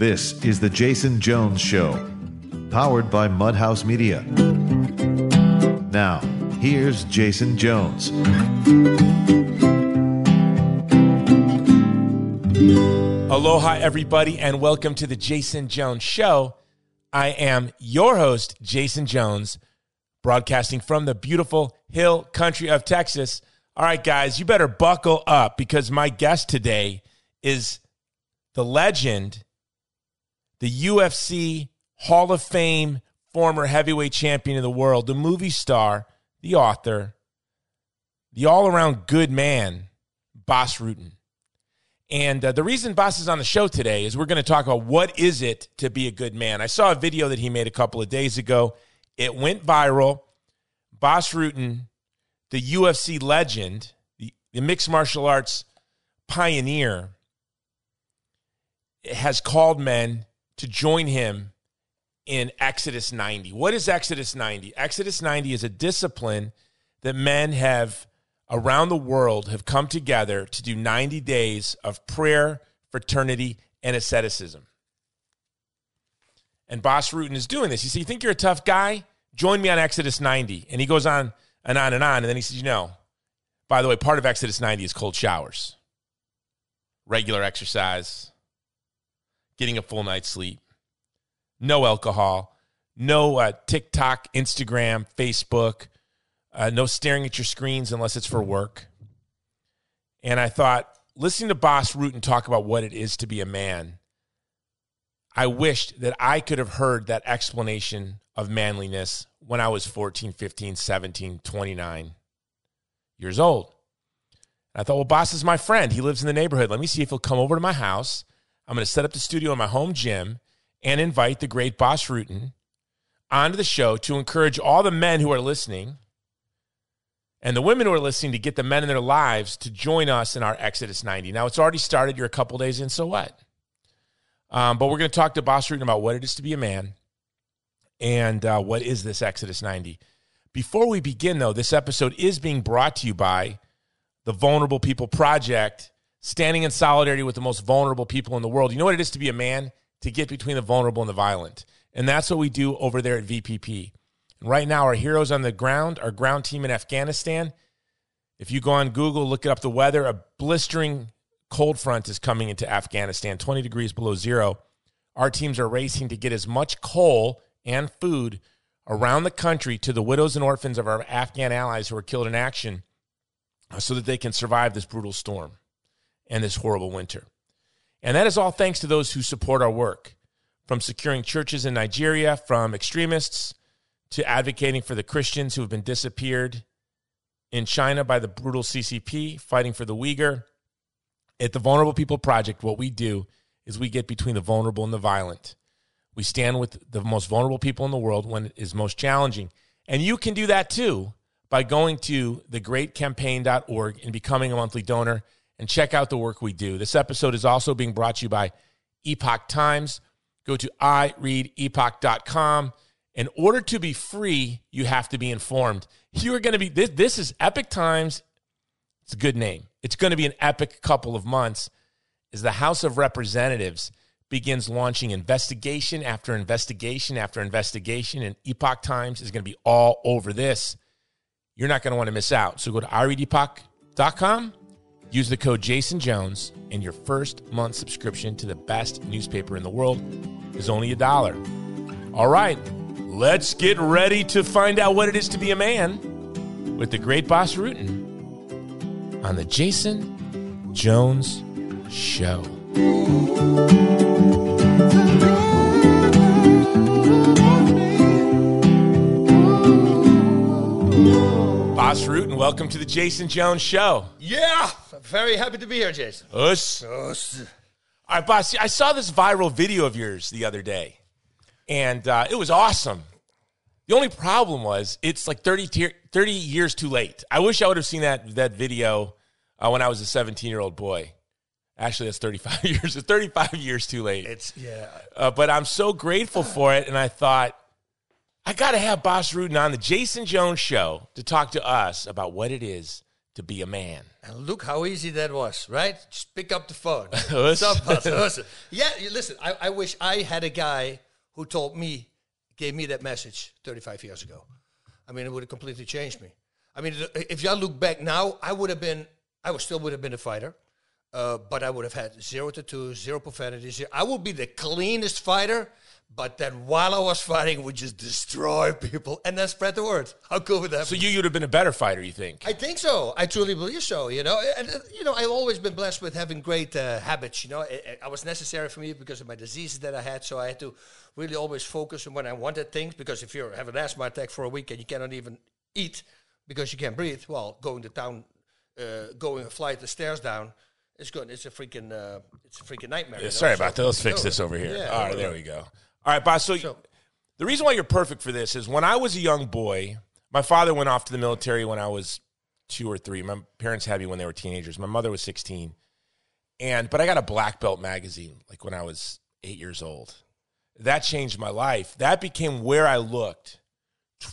This is The Jason Jones Show, powered by Mudhouse Media. Now, here's Jason Jones. Aloha, everybody, and welcome to The Jason Jones Show. I am your host, Jason Jones, broadcasting from the beautiful hill country of Texas. All right, guys, you better buckle up because my guest today is the legend the UFC Hall of Fame former heavyweight champion of the world, the movie star, the author, the all around good man, Bas Rutten. And uh, the reason Bas is on the show today is we're going to talk about what is it to be a good man. I saw a video that he made a couple of days ago. It went viral. Bas Rutten, the UFC legend, the, the mixed martial arts pioneer, has called men to join him in Exodus 90. What is Exodus 90? Exodus 90 is a discipline that men have around the world have come together to do 90 days of prayer, fraternity, and asceticism. And Bas Rutten is doing this. You say, You think you're a tough guy? Join me on Exodus 90. And he goes on and on and on. And then he says, You know, by the way, part of Exodus 90 is cold showers, regular exercise, getting a full night's sleep, no alcohol, no uh, TikTok, Instagram, Facebook, uh, no staring at your screens unless it's for work. And I thought, listening to Bas Rutten talk about what it is to be a man, I wished that I could have heard that explanation of manliness when I was 14, 15, 17, 29 years old. And I thought, well, Bas is my friend. He lives in the neighborhood. Let me see if he'll come over to my house I'm going to set up the studio in my home gym and invite the great Bas Rutten onto the show to encourage all the men who are listening and the women who are listening to get the men in their lives to join us in our Exodus 90. Now, it's already started. You're a couple days in, so what? Um, but we're going to talk to Bas Rutten about what it is to be a man and uh, what is this Exodus 90. Before we begin, though, this episode is being brought to you by the Vulnerable People Project standing in solidarity with the most vulnerable people in the world. You know what it is to be a man? To get between the vulnerable and the violent. And that's what we do over there at VPP. And right now, our heroes on the ground, our ground team in Afghanistan, if you go on Google, look up the weather, a blistering cold front is coming into Afghanistan, 20 degrees below zero. Our teams are racing to get as much coal and food around the country to the widows and orphans of our Afghan allies who were killed in action uh, so that they can survive this brutal storm and this horrible winter. And that is all thanks to those who support our work, from securing churches in Nigeria from extremists to advocating for the Christians who have been disappeared in China by the brutal CCP, fighting for the Uyghur. At the Vulnerable People Project, what we do is we get between the vulnerable and the violent. We stand with the most vulnerable people in the world when it is most challenging. And you can do that too by going to thegreatcampaign.org and becoming a monthly donor and check out the work we do. This episode is also being brought to you by Epoch Times. Go to ireadepoch.com. In order to be free, you have to be informed. You are going to be this this is Epoch Times. It's a good name. It's going to be an epic couple of months as the House of Representatives begins launching investigation after investigation after investigation and Epoch Times is going to be all over this. You're not going to want to miss out. So go to ireadepoch.com Use the code Jason Jones, and your first month subscription to the best newspaper in the world is only a dollar. All right, let's get ready to find out what it is to be a man with the great Bas Rutten on the Jason Jones Show. Bas and welcome to the Jason Jones Show. Yeah, very happy to be here, Jason. Us. Us. All right, Bas, I saw this viral video of yours the other day, and uh, it was awesome. The only problem was it's like 30, 30 years too late. I wish I would have seen that, that video uh, when I was a 17 year old boy. Actually, that's 35 years. It's 35 years too late. It's, yeah. Uh, but I'm so grateful for it. And I thought, I got to have Bas Rutten on the Jason Jones show to talk to us about what it is to be a man? And look how easy that was, right? Just pick up the phone. Us. Somebody- listen. Yeah, listen, I, I wish I had a guy who told me, gave me that message 35 years ago. I mean, it would have completely changed me. I mean, if y'all look back now, I would have been, I would still would have been a fighter, uh, but I would have had zero tattoos, zero profanity. Zero, I would be the cleanest fighter, but then while I was fighting, would just destroy people and then spread the word. How cool would that So be? you would have been a better fighter, you think? I think so. I truly believe so. You know, and uh, you know, I've always been blessed with having great uh, habits. You know, it was necessary for me because of my diseases that I had. So I had to really always focus on when I wanted things. Because if you have an asthma attack for a week and you cannot even eat because you can't breathe, well, going to town, uh, going a flight the stairs down, it's good. It's a freaking, uh, it's a freaking nightmare. know? Sorry So- about that. Let's fix this over here. yeah, All right, there we go. All right, Bas. So, the reason why you're perfect for this is when I was a young boy, my father went off to the military when I was two or three. My parents had me when they were teenagers. My mother was 16. And but I got a black belt magazine like when I was 8 years old. That changed my life. That became where I looked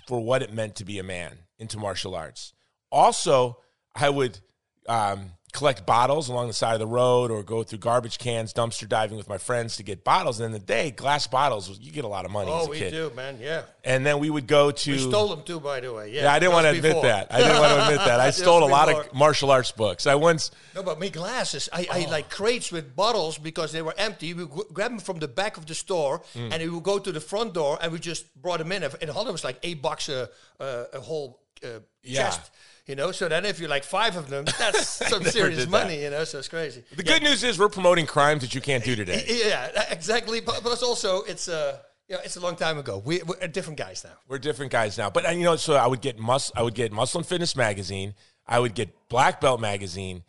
for what it meant to be a man into martial arts. Also, I would um, collect bottles along the side of the road or go through garbage cans, dumpster diving with my friends to get bottles. And in the day, glass bottles, you get a lot of money as Oh, we kid. do, man. Yeah. And then we would go to. We stole them too, by the way. Yeah. yeah, I didn't want to admit before. that. I didn't want to admit that. I stole a lot of martial arts books. I once. No, but me glasses, I, I like crates with bottles because they were empty. We would grab them from the back of the store Mm. and we would go to the front door and we just brought them in. And Holland was like eight bucks a, a, a whole uh, Yeah. chest, you know? So then if you like five of them, that's some serious did that. money, you know? So it's crazy. The good news is we're promoting crimes that you can't do today. Yeah, exactly. But, but it's also, it's, uh, you know, it's a long time ago. We, we're different guys now. We're different guys now. But uh, you know, so I would get mus- I would get Muscle and Fitness magazine, I would get Black Belt magazine,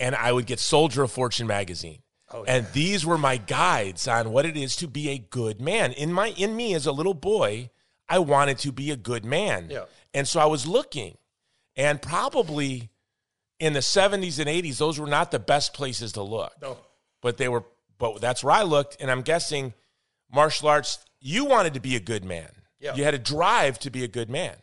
and I would get Soldier of Fortune magazine. Oh, And these were my guides on what it is to be a good man. In my in me as a little boy, I wanted to be a good man. Yeah. And so I was looking. And probably in the 70s and 80s, those were not the best places to look No. but they were but that's where I looked and I'm guessing martial arts you wanted to be a good man. Yeah. You had a drive to be a good man.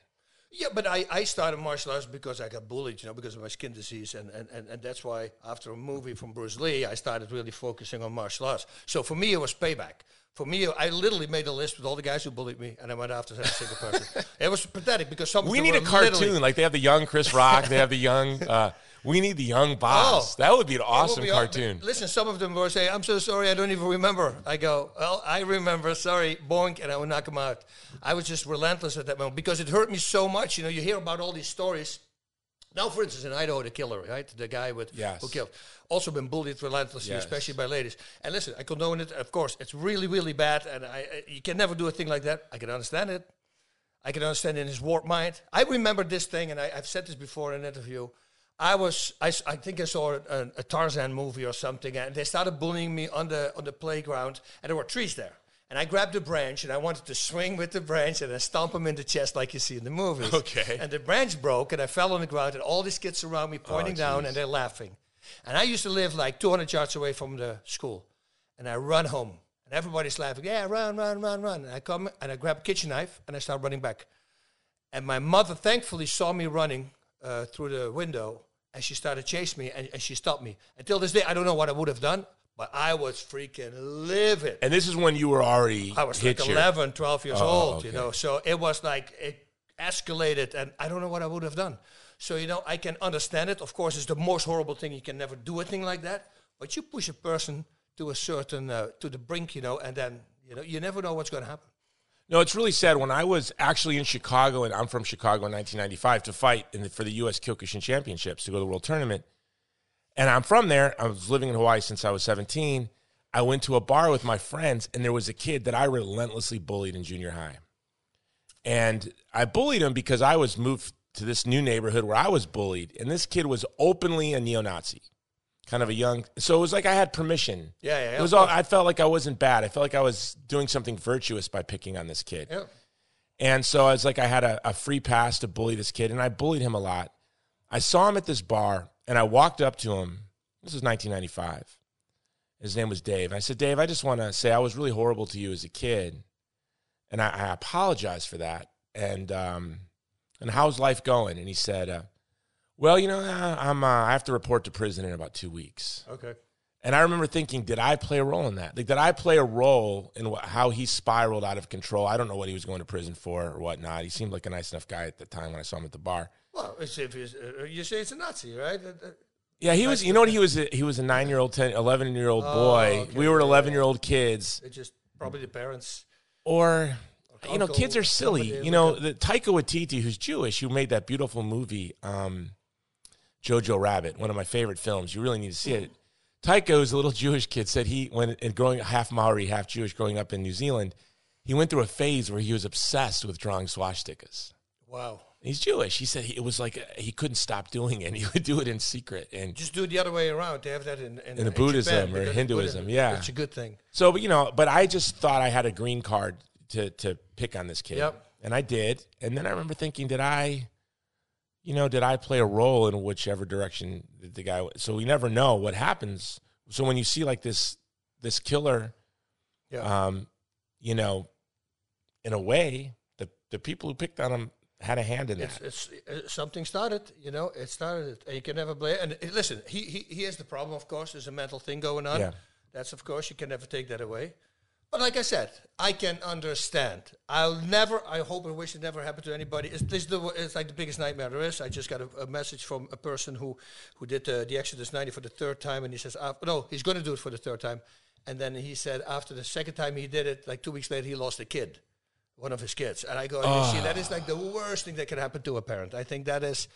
Yeah, but I, I started martial arts because I got bullied, you know, because of my skin disease. And, and, and, and that's why after a movie from Bruce Lee, I started really focusing on martial arts. So for me, it was payback. For me, I literally made a list with all the guys who bullied me, and I went after every single person. it was pathetic because some of them We need a cartoon literally- like they have the young Chris Rock, they have the young uh we need the young Bas. Oh. that would be an awesome be all- cartoon. Listen, some of them were saying, I'm so sorry, I don't even remember. I go, well, I remember, sorry, boink, and I would knock them out. I was just relentless at that moment because it hurt me so much. You know, you hear about all these stories. Now, for instance, in Idaho, the killer, right? The guy with Yes. who killed. Also been bullied relentlessly, Yes. especially by ladies. And listen, I condone it. Of course, it's really, really bad, and I, I- you can never do a thing like that. I can understand it. I can understand in his warped mind. I remember this thing, and I, I've said this before in an interview. I was, I, I think I saw a, a Tarzan movie or something, and they started bullying me on the on the playground, and there were trees there. And I grabbed a branch, and I wanted to swing with the branch, and I stomp him in the chest like you see in the movies. Okay. And the branch broke, and I fell on the ground, and all these kids around me pointing down, and they're laughing. And I used to live like 200 yards away from the school, and I run home, and everybody's laughing. Yeah, run, run, run, run. And I come and I grab a kitchen knife, and I start running back. And my mother thankfully saw me running uh, through the window, and she started chasing me, and, and she stopped me. Until this day, I don't know what I would have done, but I was freaking livid. And this is when you were already I was like your- 11, 12 years Oh, old, okay. you know. So it was like it escalated, and I don't know what I would have done. So you know, I can understand it. Of course, it's the most horrible thing. You can never do a thing like that. But you push a person to a certain uh, to the brink, you know, and then you know you never know what's going to happen. No, it's really sad. When I was actually in Chicago, and I'm from Chicago in 1995 to fight in the, for the U.S. Kyokushin Championships to go to the World Tournament, and I'm from there. I was living in Hawaii since I was 17. I went to a bar with my friends, and there was a kid that I relentlessly bullied in junior high. And I bullied him because I was moved to this new neighborhood where I was bullied, and this kid was openly a neo-Nazi, kind of a young. So it was like I had permission. Yeah, yeah, yeah, It was all. I felt like I wasn't bad. I felt like I was doing something virtuous by picking on this kid. Yeah. And so I was like, I had a, a free pass to bully this kid, and I bullied him a lot. I saw him at this bar, and I walked up to him. This was 1995. His name was Dave. And I said, Dave, I just want to say I was really horrible to you as a kid, and I, I apologize for that. And um, and how's life going? And he said, uh, Well, you know, I'm. Uh, I have to report to prison in about two weeks. Okay. And I remember thinking, did I play a role in that? Like, did I play a role in wh- how he spiraled out of control? I don't know what he was going to prison for or whatnot. He seemed like a nice enough guy at the time when I saw him at the bar. Well, it's, if it's, uh, you say it's a Nazi, right? Uh, uh, Yeah, he was. You know what? He was. A, he was a nine year old, 10, 11 year old boy. Oh, okay. We were eleven year old kids, It's just probably the parents. or you know, kids are silly. You know, the Taika Waititi, who's Jewish, who made that beautiful movie, um, Jojo Rabbit, one of my favorite films. You really need to see it. Taika, who's a little Jewish kid, said he when and growing half Maori, half Jewish, growing up in New Zealand, he went through a phase where he was obsessed with drawing swastikas. Wow. He's Jewish. He said he, it was like uh, he couldn't stop doing it. And He would do it in secret, and Just do it the other way around. They have that in, in, In in Buddhism Japan, or Hinduism, Buddhism, yeah. It's a good thing. So, but, you know, but I just thought I had a green card to to pick on this kid, Yep. and I did. And then I remember thinking, did I, you know, did I play a role in whichever direction that the guy? went? So we never know what happens. So when you see like this this killer, Yeah. um, you know, in a way, the the people who picked on him had a hand in that. It's, it's uh, something started, you know. It started, and you can never blame. And listen, he, he he has the problem, of course. There's a mental thing going on. Yeah. That's of course you can never take that away. But like I said, I can understand. I'll never. I hope and wish it never happened to anybody. It's this the it's like the biggest nightmare there is. I just got a, a message from a person who who did uh, the Exodus 90 for the third time, and he says, uh, no, he's going to do it for the third time. And then he said after the second time he did it, like two weeks later, he lost a kid one of his kids. And I go, you see, that is like the worst thing that can happen to a parent. I think that is,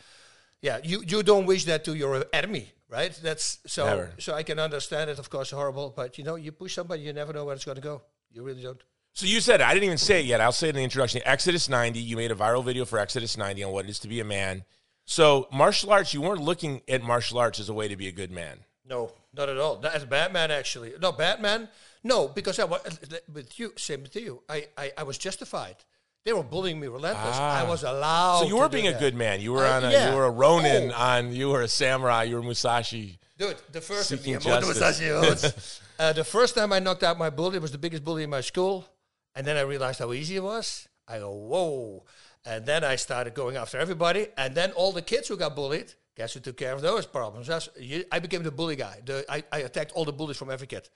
yeah, you, you don't wish that to your enemy, right? That's so. Never. So I can understand it, of course, horrible, but you know, you push somebody, you never know where it's going to go. You really don't. So you said it. I didn't even say it yet. I'll say it in the introduction. Exodus 90. You made a viral video for Exodus 90 on what it is to be a man. So martial arts, you weren't looking at martial arts as a way to be a good man. No, not at all. Not as Batman, actually. No, Batman. No, because I was with you. Same with you. I, I, I was justified. They were bullying me relentless. I was allowed. Ah. So you were being a that. good man. You were I- on a yeah. you were a Ronin Oh. on you were a samurai, you were Musashi. Dude, the first Seeking justice. Musashi, uh, the first time I knocked out my bully, it was the biggest bully in my school, and then I realized how easy it was. I go, whoa, and then I started going after everybody, and then all the kids who got bullied, guess who took care of those problems? That's, you, I became the bully guy. The, I, I attacked all the bullies from every kid.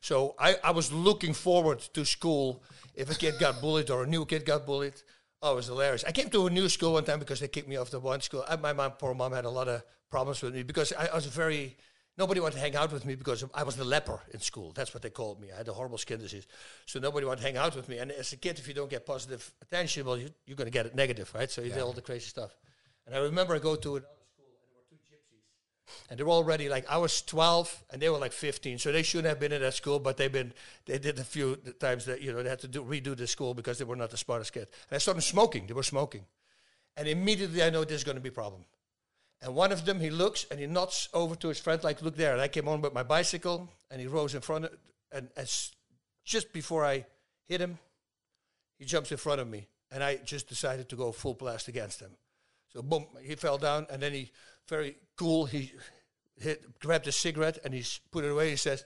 So I, I was looking forward to school if a kid got bullied or a new kid got bullied. Oh, it was hilarious. I came to a new school one time because they kicked me off the one school. I, my mom, poor mom, had a lot of problems with me because I, I was very. Nobody wanted to hang out with me because I was the leper in school. That's what they called me. I had a horrible skin disease, so nobody wanted to hang out with me. And as a kid, if you don't get positive attention, well, you, you're going to get it negative, right? So you did all the crazy stuff. And I remember I go to another school, and there were two gypsies, and they were already like I was 12 and they were like 15, so they shouldn't have been in that school. But they've been they did a few times that you know they had to do redo the school because they were not the smartest kid. And I saw them smoking. They were smoking, and immediately I know there's going to be a problem. And one of them, he looks and he nods over to his friend, like, look there. And I came on with my bicycle and he rose in front of, and as just before I hit him, he jumps in front of me. And I just decided to go full blast against him. So boom, he fell down and then he, very cool, he hit, grabbed a cigarette and he put it away. He says,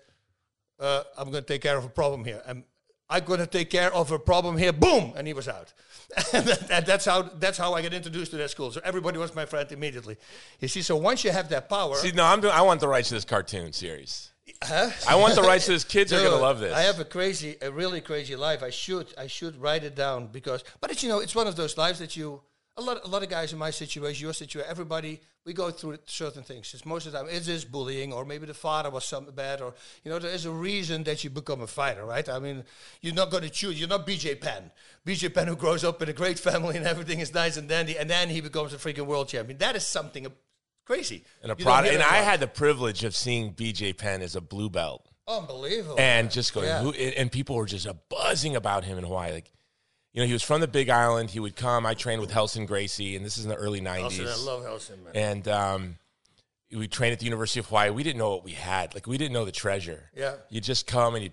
uh, I'm going to take care of a problem here. And I'm going to take care of a problem here. Boom, and he was out. and that, that's how that's how I got introduced to that school. So everybody was my friend immediately. You see, so once you have that power, See, no, I'm doing, I want the rights to this cartoon series. Huh? I want the rights to this. Kids are gonna love this. I have a crazy, a really crazy life. I should, I should write it down because, but it's you know, it's one of those lives that you, a lot, a lot of guys in my situation, your situation, everybody, we go through certain things. It's most of the time, it is bullying, or maybe the father was something bad, or you know, there is a reason that you become a fighter, right? I mean, you're not going to choose. You're not BJ Penn. BJ Penn who grows up in a great family and everything is nice and dandy, and then he becomes a freaking world champion. That is something crazy. and a product, and I had the privilege of seeing BJ Penn as a blue belt. unbelievable, and man. just going, Yeah. who, and people were just buzzing about him in Hawaii. Like, you know, he was from the Big Island. He would come. I trained with Relson Gracie, and this is in the early '90s. Nelson, I love Relson, man. and um, we trained at the University of Hawaii. We didn't know what we had. Like, we didn't know the treasure. Yeah. you'd just come and you,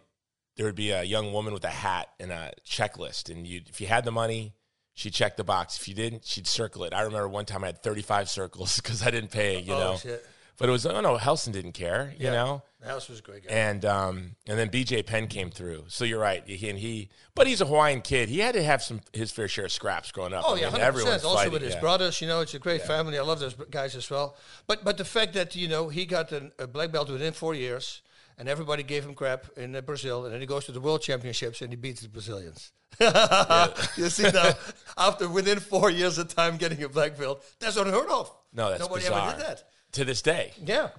there would be a young woman with a hat and a checklist, and you, if you had the money. She'd check the box. If you didn't, she'd circle it. I remember one time I had 35 circles because I didn't pay, you Oh, know. shit. But it was oh no, Relson didn't care, you Yeah. know. House was a great guy. And um, and then BJ Penn came through. So you're right. He, and he, but he's a Hawaiian kid. He had to have some his fair share of scraps growing up. Oh I yeah, mean, hundred everyone's. Also fighting, with his yeah. brothers, you know, it's a great family. I love those guys as well. But but the fact that you know he got an, a black belt within four years, and everybody gave him crap in uh, Brazil, and then he goes to the World Championships and he beats the Brazilians. you see now, after within four years of time getting a black belt, that's unheard of. No, that's nobody bizarre. ever did that. To this day, Yeah.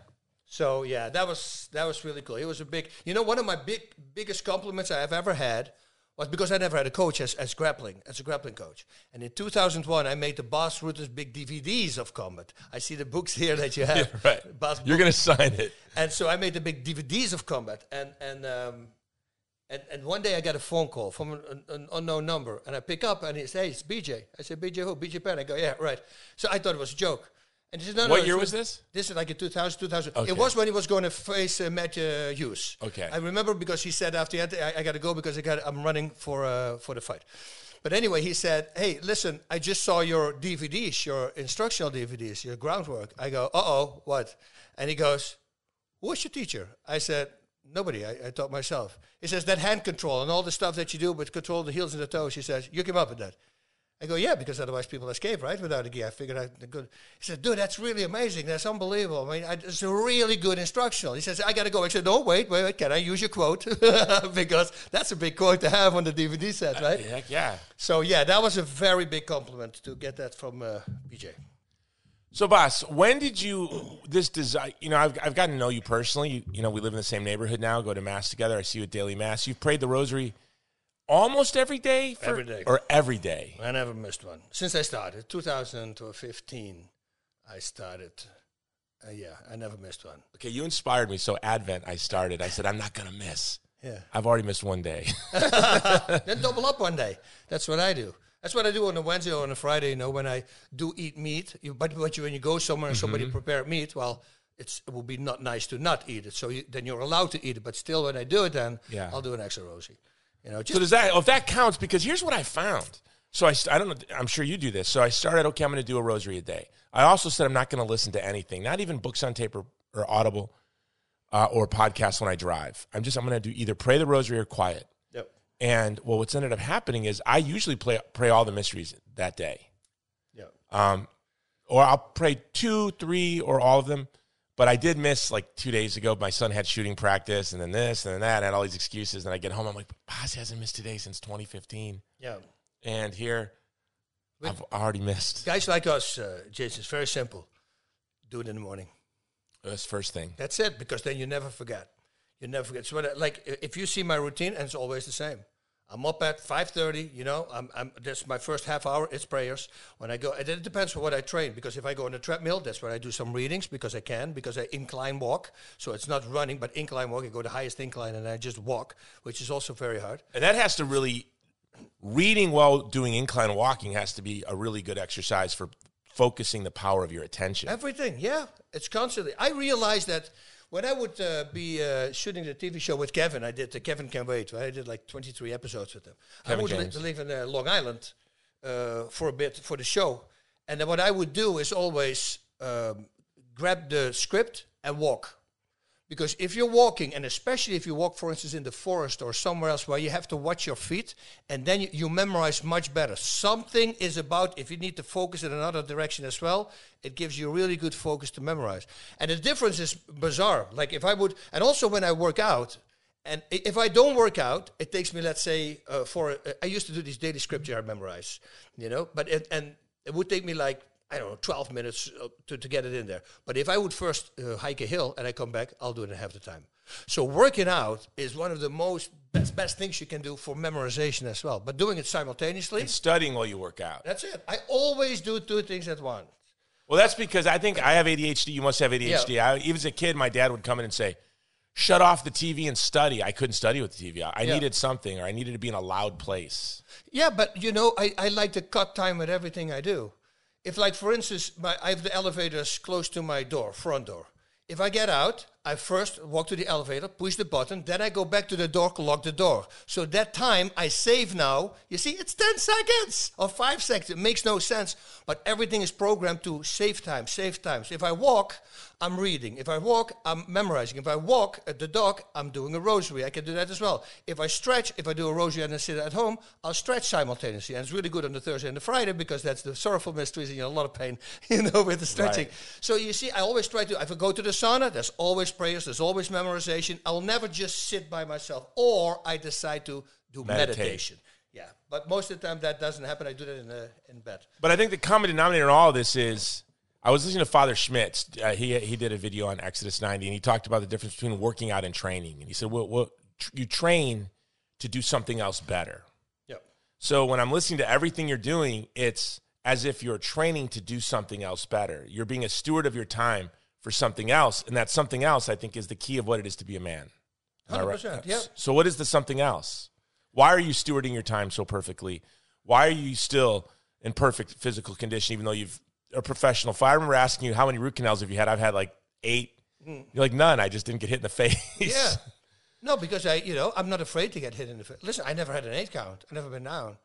So yeah, that was that was really cool. It was a big, you know, one of my big biggest compliments I have ever had was because I never had a coach as, as grappling as a grappling coach. And in 2001, I made the Bas Rutten's big DVDs of combat. I see the books here that you have. right? Bas You're gonna sign it. and so I made the big DVDs of combat, and and um, and, and one day I got a phone call from an, an, an unknown number, and I pick up, and he says, "Hey, it's BJ." I said, "BJ who? BJ Penn." I go, "Yeah, right." So I thought it was a joke. And he said, "No, no." What year was this? This is like in 2000, 2000. Okay. It was when he was going to face uh, Matt uh, Hughes. Okay. I remember because he said after that, I, I got to go because I got I'm running for uh, for the fight. But anyway, he said, "Hey, listen, I just saw your DVDs, your instructional DVDs, your groundwork." I go, "Uh oh, what?" And he goes, "Who was your teacher?" I said, "Nobody. I, I taught myself." He says, "That hand control and all the stuff that you do with control the heels and the toes." He says, "You came up with that." I go, yeah, because otherwise people escape, right? Without a gear. I figured out the good. He said, dude, that's really amazing. That's unbelievable. I mean, I, it's a really good instructional. He says, I got to go. I said, no, wait, wait, wait. Can I use your quote? because that's a big quote to have on the DVD set, right? Heck yeah. So, yeah, that was a very big compliment to get that from uh, BJ. So, Bas, when did you this desire? You know, I've I've gotten to know you personally. You, you know, we live in the same neighborhood now. Go to mass together. I see you at daily mass. You've prayed the rosary almost every day. For, Every day. or every day. I never missed one. Since I started, 2015, I started. Uh, yeah, I never missed one. Okay, you inspired me. So Advent, I started. I said I'm not gonna miss. Yeah. I've already missed one day. then double up one day. That's what I do. That's what I do on a Wednesday or on a Friday. You know, when I do eat meat, you, but but you, when you go somewhere and somebody prepared meat, well, it's it will be not nice to not eat it. So you, then you're allowed to eat it. But still, when I do it, then Yeah. I'll do an extra rosy. You know, So does that? If that counts, because here's what I found. So I, I don't know. I'm sure you do this. So I started. Okay, I'm going to do a rosary a day. I also said I'm not going to listen to anything, not even books on tape or, or Audible uh, or podcasts when I drive. I'm just I'm going to do either pray the rosary or quiet. yep, And well, what's ended up happening is I usually play, pray all the mysteries that day, yep. um, or I'll pray two, three, or all of them. But I did miss like two days ago. My son had shooting practice, and then this, and then that. I had all these excuses, and I get home. I'm like, Bas hasn't missed today since 2015 yeah. and here. I've already missed. Guys like us, uh, Jason, it's very simple. Do it in the morning. That's first thing. That's it, because then you never forget. You never forget. So, I- like, if you see my routine, and it's always the same. I'm up at 5:30. You know, I'm, I'm. That's my first half hour. It's prayers. When I go, and it depends on what I train. Because if I go on the treadmill, that's where I do some readings because I can. Because I incline walk, so it's not running, but incline walk. I go to the highest incline, and I just walk, which is also very hard. And that has to really reading while doing incline walking has to be a really good exercise for focusing the power of your attention. Everything, yeah. It's constantly. I realize that when I would uh, be uh, shooting the TV show with Kevin, I did the Kevin Can Wait. Right? I did like 23 episodes with him. Kevin I would James. live in uh, Long Island uh, for a bit for the show. And then what I would do is always um, grab the script and walk. Because if you're walking, and especially if you walk, for instance, in the forest or somewhere else where you have to watch your feet, and then you, you memorize much better. Something is about, if you need to focus in another direction as well, it gives you really good focus to memorize. And the difference is bizarre. Like if I would, and also when I work out, and if I don't work out, it takes me, let's say, uh, for, uh, I used to do these daily scripture I memorize, you know, but it, and it would take me like, I don't know, 12 minutes uh, to, to get it in there. But if I would first uh, hike a hill and I come back, I'll do it in half the time. So working out is one of the most best, best things you can do for memorization as well. But doing it simultaneously, and studying while you work out. that's it. I always do two things at once. Well, that's because I think I have ADHD. You must have ADHD. I, even as a kid, my dad would come in and say, "Shut off the TV and study." I couldn't study with the TV. I Yeah. needed something, or I needed to be in a loud place. Yeah, but you know, I, I like to cut time with everything I do. If, like, for instance, my, I have the elevators close to my door, front door. If I get out, I first walk to the elevator, push the button, then I go back to the door, lock the door. So that time I save now. You see, it's 10 seconds or five seconds. It makes no sense, but everything is programmed to save time, save time. So if I walk, I'm reading. If I walk, I'm memorizing. If I walk at the dog, I'm doing a rosary. I can do that as well. If I stretch, if I do a rosary and I sit at home, I'll stretch simultaneously. And it's really good on the Thursday and the Friday because that's the sorrowful mysteries and you're in a lot of pain, you know, with the stretching. Right. So you see, I always try to, if I go to the sauna, there's always prayers, there's always memorization. I'll never just sit by myself or I decide to do Meditate. meditation. Yeah, but most of the time that doesn't happen. I do that in, the, in bed. But I think the common denominator in all of this is I was listening to Father Schmitz. Uh, he he did a video on Exodus 90, and he talked about the difference between working out and training. And he said, "Well, well tr- you train to do something else better." Yep. So when I'm listening to everything you're doing, it's as if you're training to do something else better. You're being a steward of your time for something else, and that something else, I think, is the key of what it is to be a man. Right? 100%, yeah. So what is the something else? Why are you stewarding your time so perfectly? Why are you still in perfect physical condition, even though you've a professional? If I remember asking you how many root canals have you had, I've had like eight. Hmm. You're like none. I just didn't get hit in the face. Yeah. No, because I, you know, I'm not afraid to get hit in the face. Listen, I never had an eight count. I've never been down.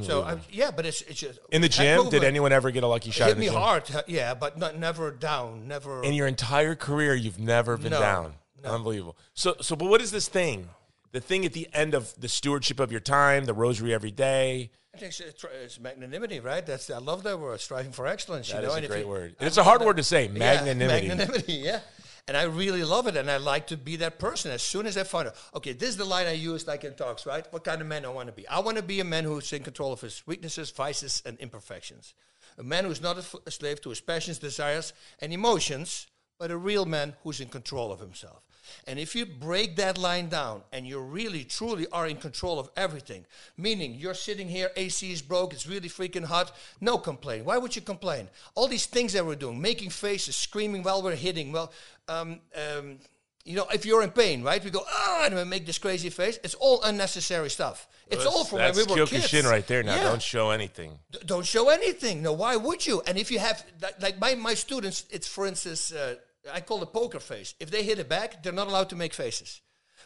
So I, yeah, but it's it's just In the gym, did anyone ever get a lucky shot? hit me gym? hard? Yeah, but not never down, never. In your entire career, you've never been No, down. Unbelievable. So, so, but what is this thing? The thing at the end of the stewardship of your time, the rosary every day. I think it's, it's magnanimity, right? That's I love that word, striving for excellence. That you is know? a and great you- word. It's a hard word to say, Yeah, magnanimity. magnanimity, yeah. And I really love it, and I like to be that person. As soon as I find out, okay, this is the line I use, like in talks, right? What kind of man I want to be? I want to be a man who's in control of his weaknesses, vices, and imperfections. A man who's not a, f- a slave to his passions, desires, and emotions, but a real man who's in control of himself. And if you break that line down and you really truly are in control of everything, meaning you're sitting here, AC is broke, it's really freaking hot, no complaint. Why would you complain? All these things that we're doing, making faces, screaming while we're hitting, well, um, um, you know, if you're in pain, right? We go, ah, and we make this crazy face. It's all unnecessary stuff. It's all from when That's we were Kyokushin kids. right there. Now, Yeah. don't show anything. D- don't show anything. No, why would you? And if you have, like, like my, my students, it's for instance, uh, I call it poker face. If they hit it back, they're not allowed to make faces.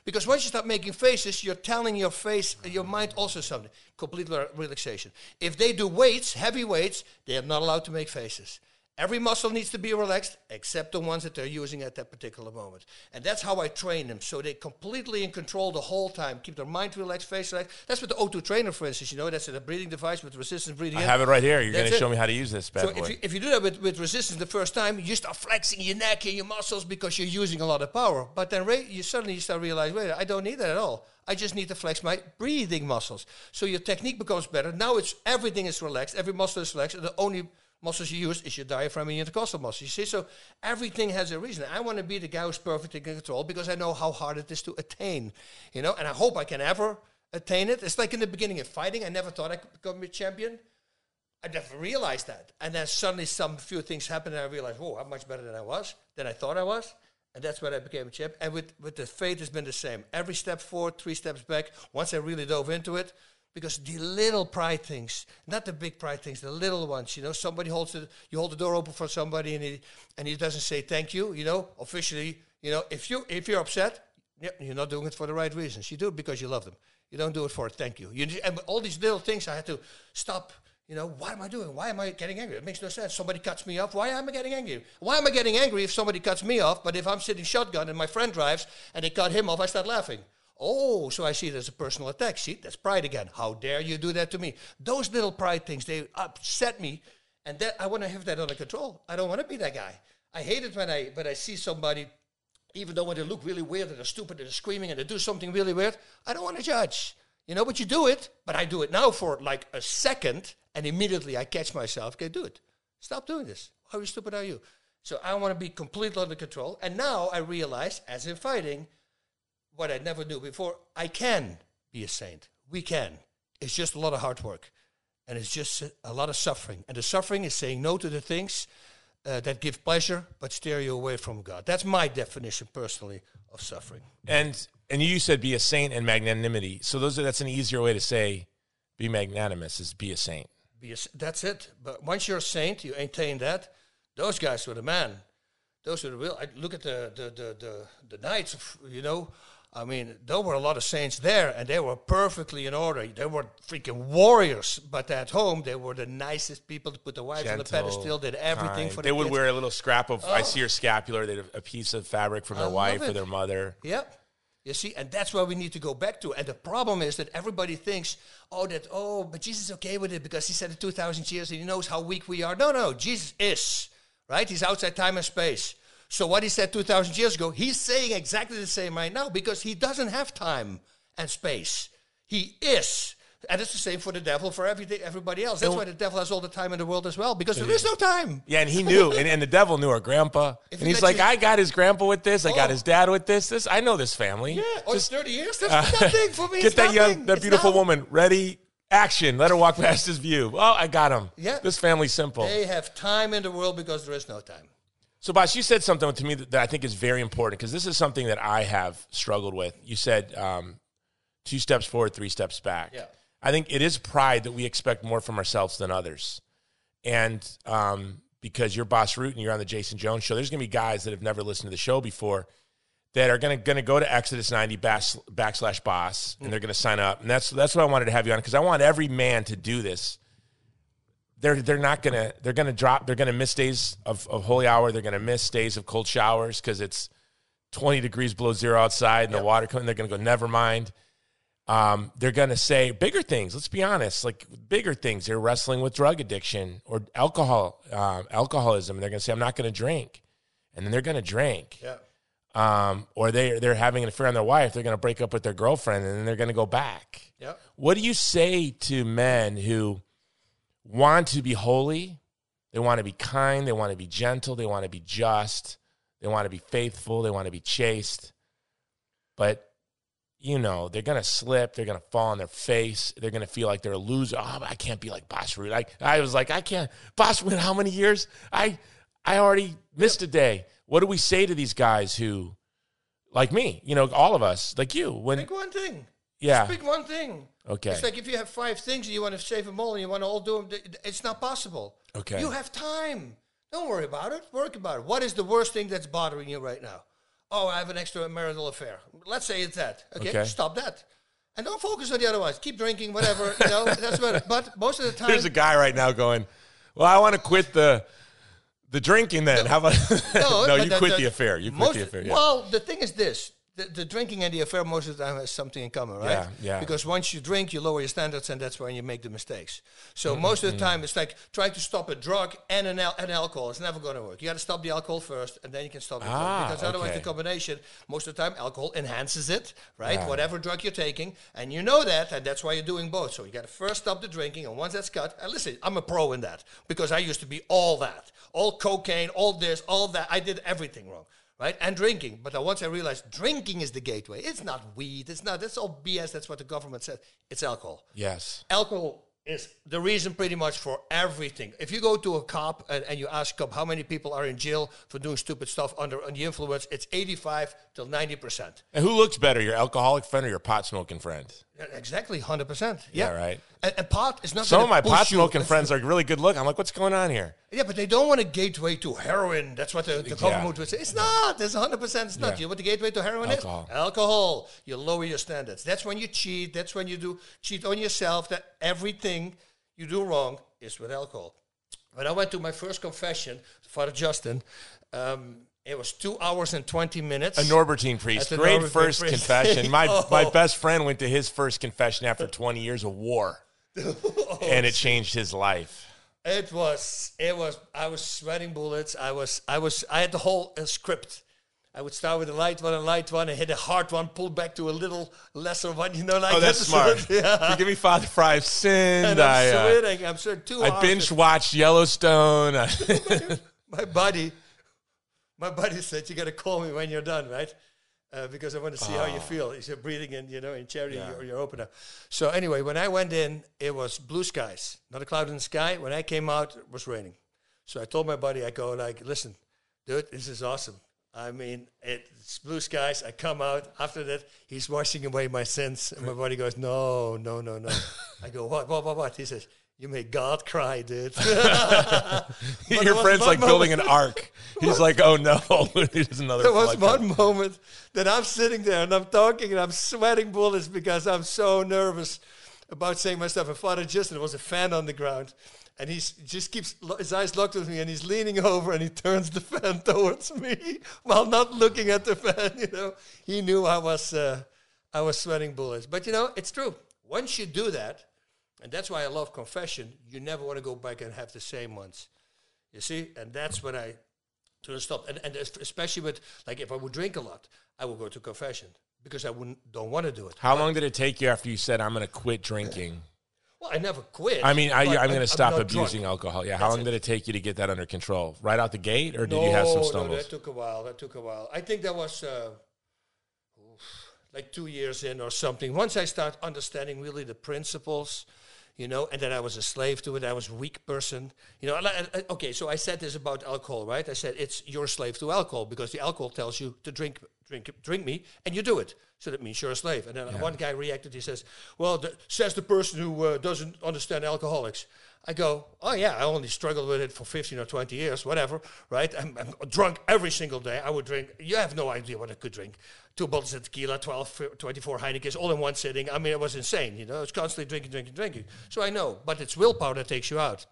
Because once you start making faces, you're telling your face, your mind also something. Complete relaxation. If they do weights, heavy weights, they are not allowed to make faces. Every muscle needs to be relaxed except the ones that they're using at that particular moment. And that's how I train them. So they completely in control the whole time. Keep their mind relaxed, face relaxed. That's what the O2 trainer, for instance, you know, that's a breathing device with resistance breathing. I in. have it right here. You're going to show me how to use this bad So boy. if you, if you do that with, with resistance the first time, you start flexing your neck and your muscles because you're using a lot of power. But then ra- you suddenly start realizing, wait, I don't need that at all. I just need to flex my breathing muscles. So your technique becomes better. Now it's everything is relaxed, every muscle is relaxed. And the only muscles you use is your diaphragm and your intercostal muscles. You see, so everything has a reason. I want to be the guy who's perfectly in control because I know how hard it is to attain. You know, and I hope I can ever attain it. It's like in the beginning of fighting, I never thought I could become a champion. I never realized that. And then suddenly some few things happened and I realized, whoa, I'm much better than I was, than I thought I was. And that's when I became a champ. And with, with the faith, it's been the same. Every step forward, three steps back. Once I really dove into it, because the little pride things, not the big pride things, the little ones, you know, somebody holds the, you hold the door open for somebody and he, and he doesn't say thank you, you know, officially, you know, if you, if you're upset, you're not doing it for the right reasons. You do it because you love them. You don't do it for a thank you. you and all these little things, I had to stop. You know, why am I doing? Why am I getting angry? It makes no sense. Somebody cuts me off. Why am I getting angry? Why am I getting angry if somebody cuts me off? But if I'm sitting shotgun and my friend drives and they cut him off, I start laughing. Oh, so I see it as a personal attack. See, that's pride again. How dare you do that to me? Those little pride things, they upset me. And that I want to have that under control. I don't want to be that guy. I hate it when I when I see somebody even though when they look really weird and they're stupid and they're screaming and they do something really weird, I don't want to judge. You know, but you do it. But I do it now for like a second, and immediately I catch myself. Okay, do it. Stop doing this. How stupid are you? So I want to be completely under control. And now I realize, as in fighting, what I never knew before, I can be a saint. We can. It's just a lot of hard work. And it's just a lot of suffering. And the suffering is saying no to the things uh, that give pleasure but steer you away from God. That's my definition personally of suffering. and and you said be a saint and magnanimity. So those are that's an easier way to say be magnanimous is be a saint. Be a that's it. But once you're a saint, you attain that. Those guys were the man. Those were the real. I look at the the the the, the knights of you know I mean, there were a lot of saints there, and they were perfectly in order. They were freaking warriors, but at home they were the nicest people to put the wives on the pedestal. Did everything kind. for They the would kids. wear a little scrap of. I oh. see your scapular. They a piece of fabric from their wife or their mother. Yep. You see, and that's where we need to go back to. And the problem is that everybody thinks, oh, that oh, but Jesus is okay with it because he said it two thousand years and he knows how weak we are. No, no, Jesus is right. He's outside time and space. So what he said two thousand years ago, he's saying exactly the same right now because he doesn't have time and space. He is. And it's the same for the devil, for everything, everybody else. That's why the devil has all the time in the world as well, because there is no time. Yeah, and he knew, and, and the devil knew her grandpa. If and he's like, you- I got his grandpa with this. I got Oh. his dad with this. This I know this family. Yeah, oh, it's 30 years? That's nothing for me. Get it's that nothing. young, that It's beautiful woman ready. Action. Let her walk past his view. Oh, I got him. Yeah. This family's simple. They have time in the world because there is no time. So, Bas, you said something to me that, that I think is very important because this is something that I have struggled with. You said um, two steps forward, three steps back. Yeah. I think it is pride that we expect more from ourselves than others. And um, because you're Bas Rutten and you're on the Jason Jones show, there's going to be guys that have never listened to the show before that are going to going to go to Exodus 90 back, backslash Bas and they're going to sign up. And that's that's what I wanted to have you on because I want every man to do this. They're they're not gonna they're gonna drop they're gonna miss days of, of holy hour they're gonna miss days of cold showers because it's 20 degrees below zero outside and the water coming they're gonna go never mind um, they're going to say bigger things. Let's be honest, like bigger things. They're wrestling with drug addiction or alcohol, uh, alcoholism. And they're going to say, "I'm not going to drink," and then they're going to drink. Yeah. Um, or they they're having an affair on their wife. They're going to break up with their girlfriend, and then they're going to go back. Yeah. What do you say to men who want to be holy? They want to be kind. They want to be gentle. They want to be just. They want to be faithful. They want to be chaste. But you know, they're gonna slip, they're gonna fall on their face, they're gonna feel like they're a loser. Oh, I can't be like Bas Rutten. I, I was like, I can't Bas Rutten, how many years? I I already missed a day. What do we say to these guys who like me, you know, all of us, like you, when Pick one thing. Yeah. Pick one thing. Okay. It's like if you have five things and you want to save them all and you want to all do them, it's not possible. Okay. You have time. Don't worry about it. Work about it. What is the worst thing that's bothering you right now? Oh, I have an extramarital affair. Let's say it's that. Okay. Okay. Stop that. And don't focus on the other ones. Keep drinking, whatever. You know, that's what. But most of the time, There's a guy right now going, Well, I want to quit the the drinking then. How about No, you quit the- the affair. You quit most- the affair. Yeah. Well, the thing is this. The, the drinking and the affair most of the time has something in common, right? Yeah, yeah. Because once you drink, you lower your standards, and that's when you make the mistakes. So most Mm-hmm. of the time, it's like trying to stop a drug and an, al- and alcohol. It's never going to work. You got to stop the alcohol first, and then you can stop the Ah, drug. Because otherwise, okay. the combination, most of the time, alcohol enhances it, right? Yeah. Whatever drug you're taking, and you know that, and that's why you're doing both. So you got to first stop the drinking, and once that's cut, and listen, I'm a pro in that because I used to be all that, all cocaine, all this, all that. I did everything wrong right? And drinking. But once I realized drinking is the gateway, it's not weed, it's not, that's all BS. That's what the government says. It's alcohol. yes. Alcohol is the reason pretty much for everything. If you go to a cop and, and you ask cop how many people are in jail for doing stupid stuff under, under the influence, it's 85 till 90%. And who looks better, your alcoholic friend or your pot smoking friend? Exactly, 100%. Yeah, Yeah, right. And, and pot is not Some of my pot smoking friends are really good looking. I'm like, what's going on here? Yeah, but they don't want a gateway to heroin. That's what the, the government would say. It's not. It's 100%. It's not. Yeah. You know what the gateway to heroin Alcohol. is? Alcohol. You lower your standards. That's when you cheat. That's when you do cheat on yourself. That everything you do wrong is with alcohol. When I went to my first confession, Father Justin, um, it was two hours and 20 minutes. A Norbertine priest. Great Norbertine first priest. confession. My Oh. my best friend went to his first confession after 20 years of war. and it changed his life. It was. It was. I was sweating bullets. I was. I was. I had the whole uh, script. I would start with a light one, a light one, and hit a hard one, pull back to a little lesser one. You know, like Oh, that's smart. Yeah. Forgive me, Father, for I've sinned. And I'm I, uh, sweating. I'm sweating too I binge watched Yellowstone. My buddy, my buddy said, "You got to call me when you're done, right?" Uh, because I want to see how you feel. Is you're breathing in, you know, in charity Ah. Yeah. or your opener. So anyway, when I went in, it was blue skies, not a cloud in the sky. When I came out, it was raining. So I told my buddy, I go like, "Listen, dude, this is awesome. I mean, it's blue skies. I come out after that. He's washing away my sins, and my buddy goes, "No, no, no, no." I go, "What? What? What? What?" He says, You made God cry, dude. Your friend's like building an ark. He's like, oh no, there's another. there was one moment that I'm sitting there and I'm talking and I'm sweating bullets because I'm so nervous about saying my stuff. And Father Justin was a fan on the ground. And he just keeps lo- his eyes locked with me, and he's leaning over, and he turns the fan towards me while not looking at the fan. You know, he knew I was uh, I was sweating bullets. But you know, it's true. Once you do that, and that's why I love confession. You never want to go back and have the same ones. You see, and that's when I to stop. And, and especially with like if I would drink a lot, I would go to confession because I wouldn't don't want to do it. How long did it take you after you said I'm going to quit drinking? Well, I never quit. I mean, I, I'm going to stop abusing drunk. alcohol. Yeah. How long it. did it take you to get that under control? Right out the gate, or did you have some No, stumbles? No, that took a while. That took a while. I think that was uh, like two years in or something. Once I start understanding really the principles, you know, and that I was a slave to it. I was a weak person. You know, okay, so I said this about alcohol, right? I said it's you're slave to alcohol because the alcohol tells you to drink, drink, drink me, and you do it. So that means you're a slave. And then one guy reacted. He says, "Well, the, says the person who uh, doesn't understand alcoholics." I go, "Oh yeah, I only struggled with it for 15 or 20 years, whatever, right? I'm, I'm drunk every single day. I would drink. You have no idea what I could drink. Two bottles of tequila, 12, 24 Heinekens, all in one sitting. I mean, it was insane. You know, it's constantly drinking, drinking, drinking. So I know, but it's willpower that takes you out.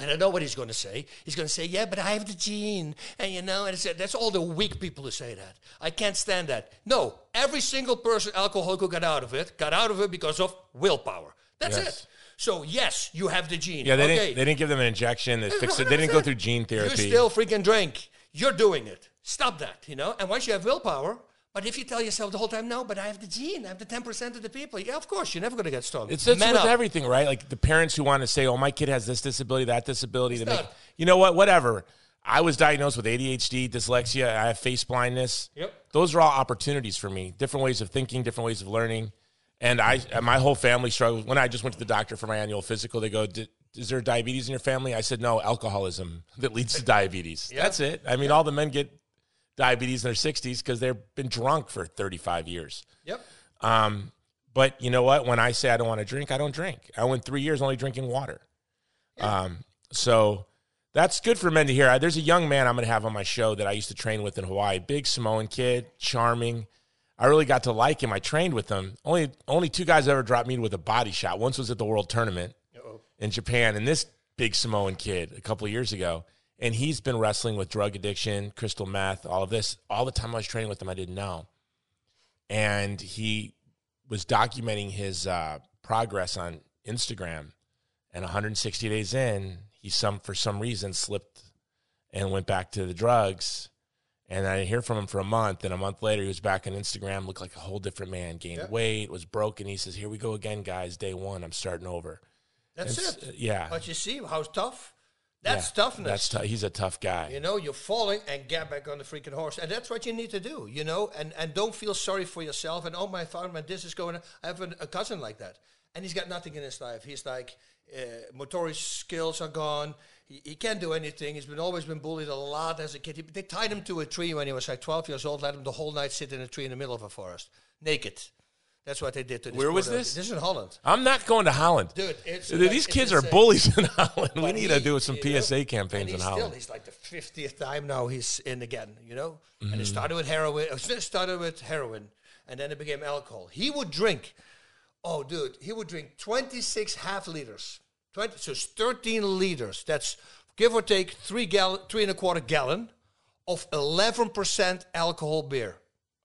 And I know what he's going to say. He's going to say, "Yeah, but I have the gene," and you know, and it's, that's all the weak people who say that. I can't stand that. No, every single person alcoholic who got out of it got out of it because of willpower. That's Yes. it. So yes, you have the gene. Yeah, they okay. didn't. They didn't give them an injection. They fixed it. They didn't go through gene therapy. You still freaking drink. You're doing it. Stop that, you know? And once you have willpower, but if you tell yourself the whole time, no, but I have the gene, I have the 10% of the people, yeah, of course, you're never going to get strong. It's, it's Man with up. everything, right? Like the parents who want to say, "Oh, my kid has this disability, that disability." To make, you know what? Whatever. I was diagnosed with ADHD, dyslexia. I have face blindness. Yep. Those are all opportunities for me. Different ways of thinking, different ways of learning. And I, my whole family struggled. When I just went to the doctor for my annual physical, they go, "Did- "Is there diabetes in your family?" I said, "No, alcoholism that leads to diabetes." That's it. I mean, all the men get diabetes in their 60s because they've been drunk for 35 years. Yep. Um, but you know what? When I say I don't want to drink, I don't drink. I went three years only drinking water. Um, so that's good for men to hear. There's a young man I'm going to have on my show that I used to train with in Hawaii. Big Samoan kid, charming. I really got to like him. I trained with him. Only only two guys ever dropped me with a body shot. Once was at the World Tournament Uh-oh. in Japan, and this big Samoan kid a couple of years ago. And he's been wrestling with drug addiction, crystal meth, all of this. All the time I was training with him, I didn't know. And he was documenting his uh, progress on Instagram. And 160 days in, he some for some reason slipped and went back to the drugs. And I didn't hear from him for a month. And a month later, he was back on Instagram, looked like a whole different man, gained Yeah. weight, was broken. He says, "Here we go again, guys. Day one, I'm starting over." That's It's- it. uh, yeah. But you see how tough? That's Yeah, toughness. That's tou- he's a tough guy. You know, you're falling and get back on the freaking horse, and that's what you need to do. You know, and and don't feel sorry for yourself. And oh my God, man, this is going. on. I have an, a cousin like that, and he's got nothing in his life. He's like, uh, motoric skills are gone. He, he can't do anything. He's been always been bullied a lot as a kid. He, they tied him to a tree when he was like 12 years old. Let him the whole night sit in a tree in the middle of a forest, naked. That's what they did to. This Where was this? This is in Holland, I'm not going to Holland. dude. It's These like- kids are bullies in Holland. we need he- to do some you know, PSA campaigns and in Holland. Still, he's like the fiftieth time now he's in again. You know, and Mm-hmm. it started with heroin. It started with heroin, and then it became alcohol. He would drink. Oh, dude, he would drink twenty six half liters. Twenty, so it's thirteen liters. That's give or take three gallon, three and a quarter gallon of eleven percent alcohol beer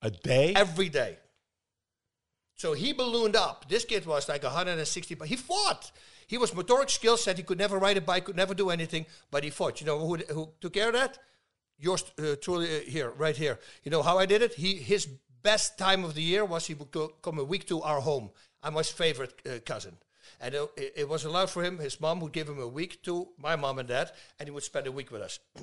a day? every day. So he ballooned up. This kid was like 160, but he fought. He was motoric skill said he could never ride a bike, could never do anything, but he fought. You know who, who took care of that? Yours uh, truly uh, here, right here. You know how I did it? He His best time of the year was he would go, come a week to our home. I'm his favorite uh, cousin. And it, it was allowed for him. His mom would give him a week to my mom and dad, and he would spend a week with us.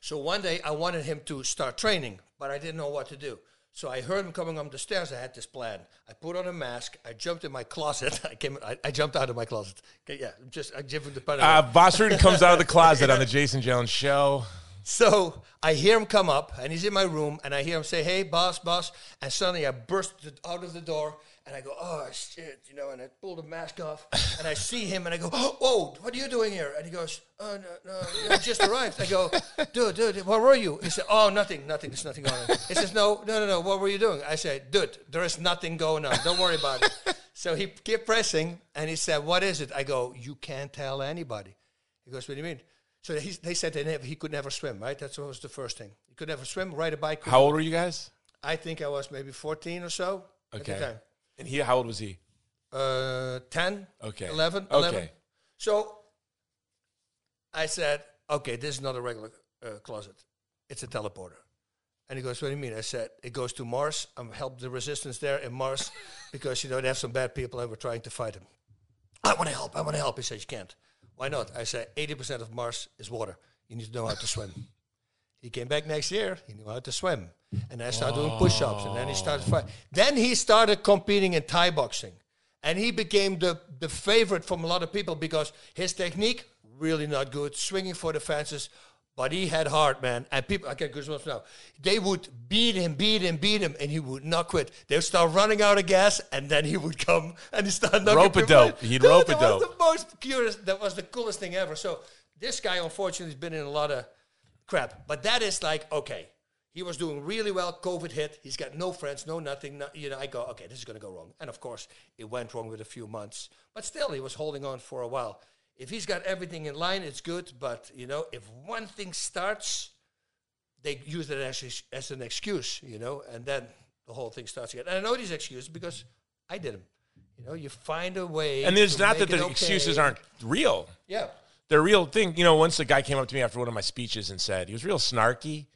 So one day I wanted him to start training, but I didn't know what to do. So I heard him coming up the stairs. I had this plan. I put on a mask. I jumped in my closet. I came. I, I jumped out of my closet. Okay, yeah, just I give him the pen. Uh, Bas Rutten comes out of the closet on the Jason Jones show. So I hear him come up, and he's in my room, and I hear him say, "Hey, Bas, Bas!" And suddenly I burst out of the door, and I go, "Oh shit!" You know, and I pull the mask off, and I see him, and I go, "Whoa, what are you doing here?" And he goes, "Oh no, no, know, just arrived." I go, "Dude, dude, where were you?" He said, "Oh, nothing, nothing. There's nothing going on." He says, "No, no, no, no. What were you doing?" I said, "Dude, there is nothing going on. Don't worry about it." so he kept pressing, and he said, "What is it?" I go, "You can't tell anybody." He goes, "What do you mean?" So he, they said they never, he could never swim, right? That's what was the first thing. He could never swim, ride a bike. How old were you guys? I think I was maybe 14 or so at the Okay. time. And he, how old was he? Uh, 10, Okay. 11, Okay. 11. So I said, okay, this is not a regular uh, closet. It's a teleporter. And he goes, what do you mean? I said, it goes to Mars. I'm help the resistance there in Mars because, you know, they have some bad people and we're trying to fight them. I want to help. I want to help. He said, you can't. Why not? I said, 80% of Mars is water. You need to know how to swim. He came back next year. He knew how to swim, and I started doing push-ups, and then he started oh. fighting. Then he started competing in Thai boxing, and he became the the favorite from a lot of people because his technique really not good, swinging for the fences, but he had heart, man. And people, I get goosebumps now. They would beat him, beat him, beat him, and he would not quit. They would start running out of gas, and then he would come and he started knocking Rope-a-dope. He'd Dude, rope-a-dope. That was the most curious. That was the coolest thing ever. So this guy, unfortunately, has been in a lot of crap. But that is like okay. He was doing really well. COVID hit. He's got no friends, no nothing. No, you know, I go, okay, this is going to go wrong. And of course, it went wrong with a few months. But still, he was holding on for a while. If he's got everything in line, it's good. But you know, if one thing starts, they use it as, as an excuse, you know, and then the whole thing starts again. And I know these excuses because I did them. You know, you find a way. And it's not that the it excuses aren't real. Yeah. the real thing, you know, once the guy came up to me after one of my speeches and said, he was real snarky.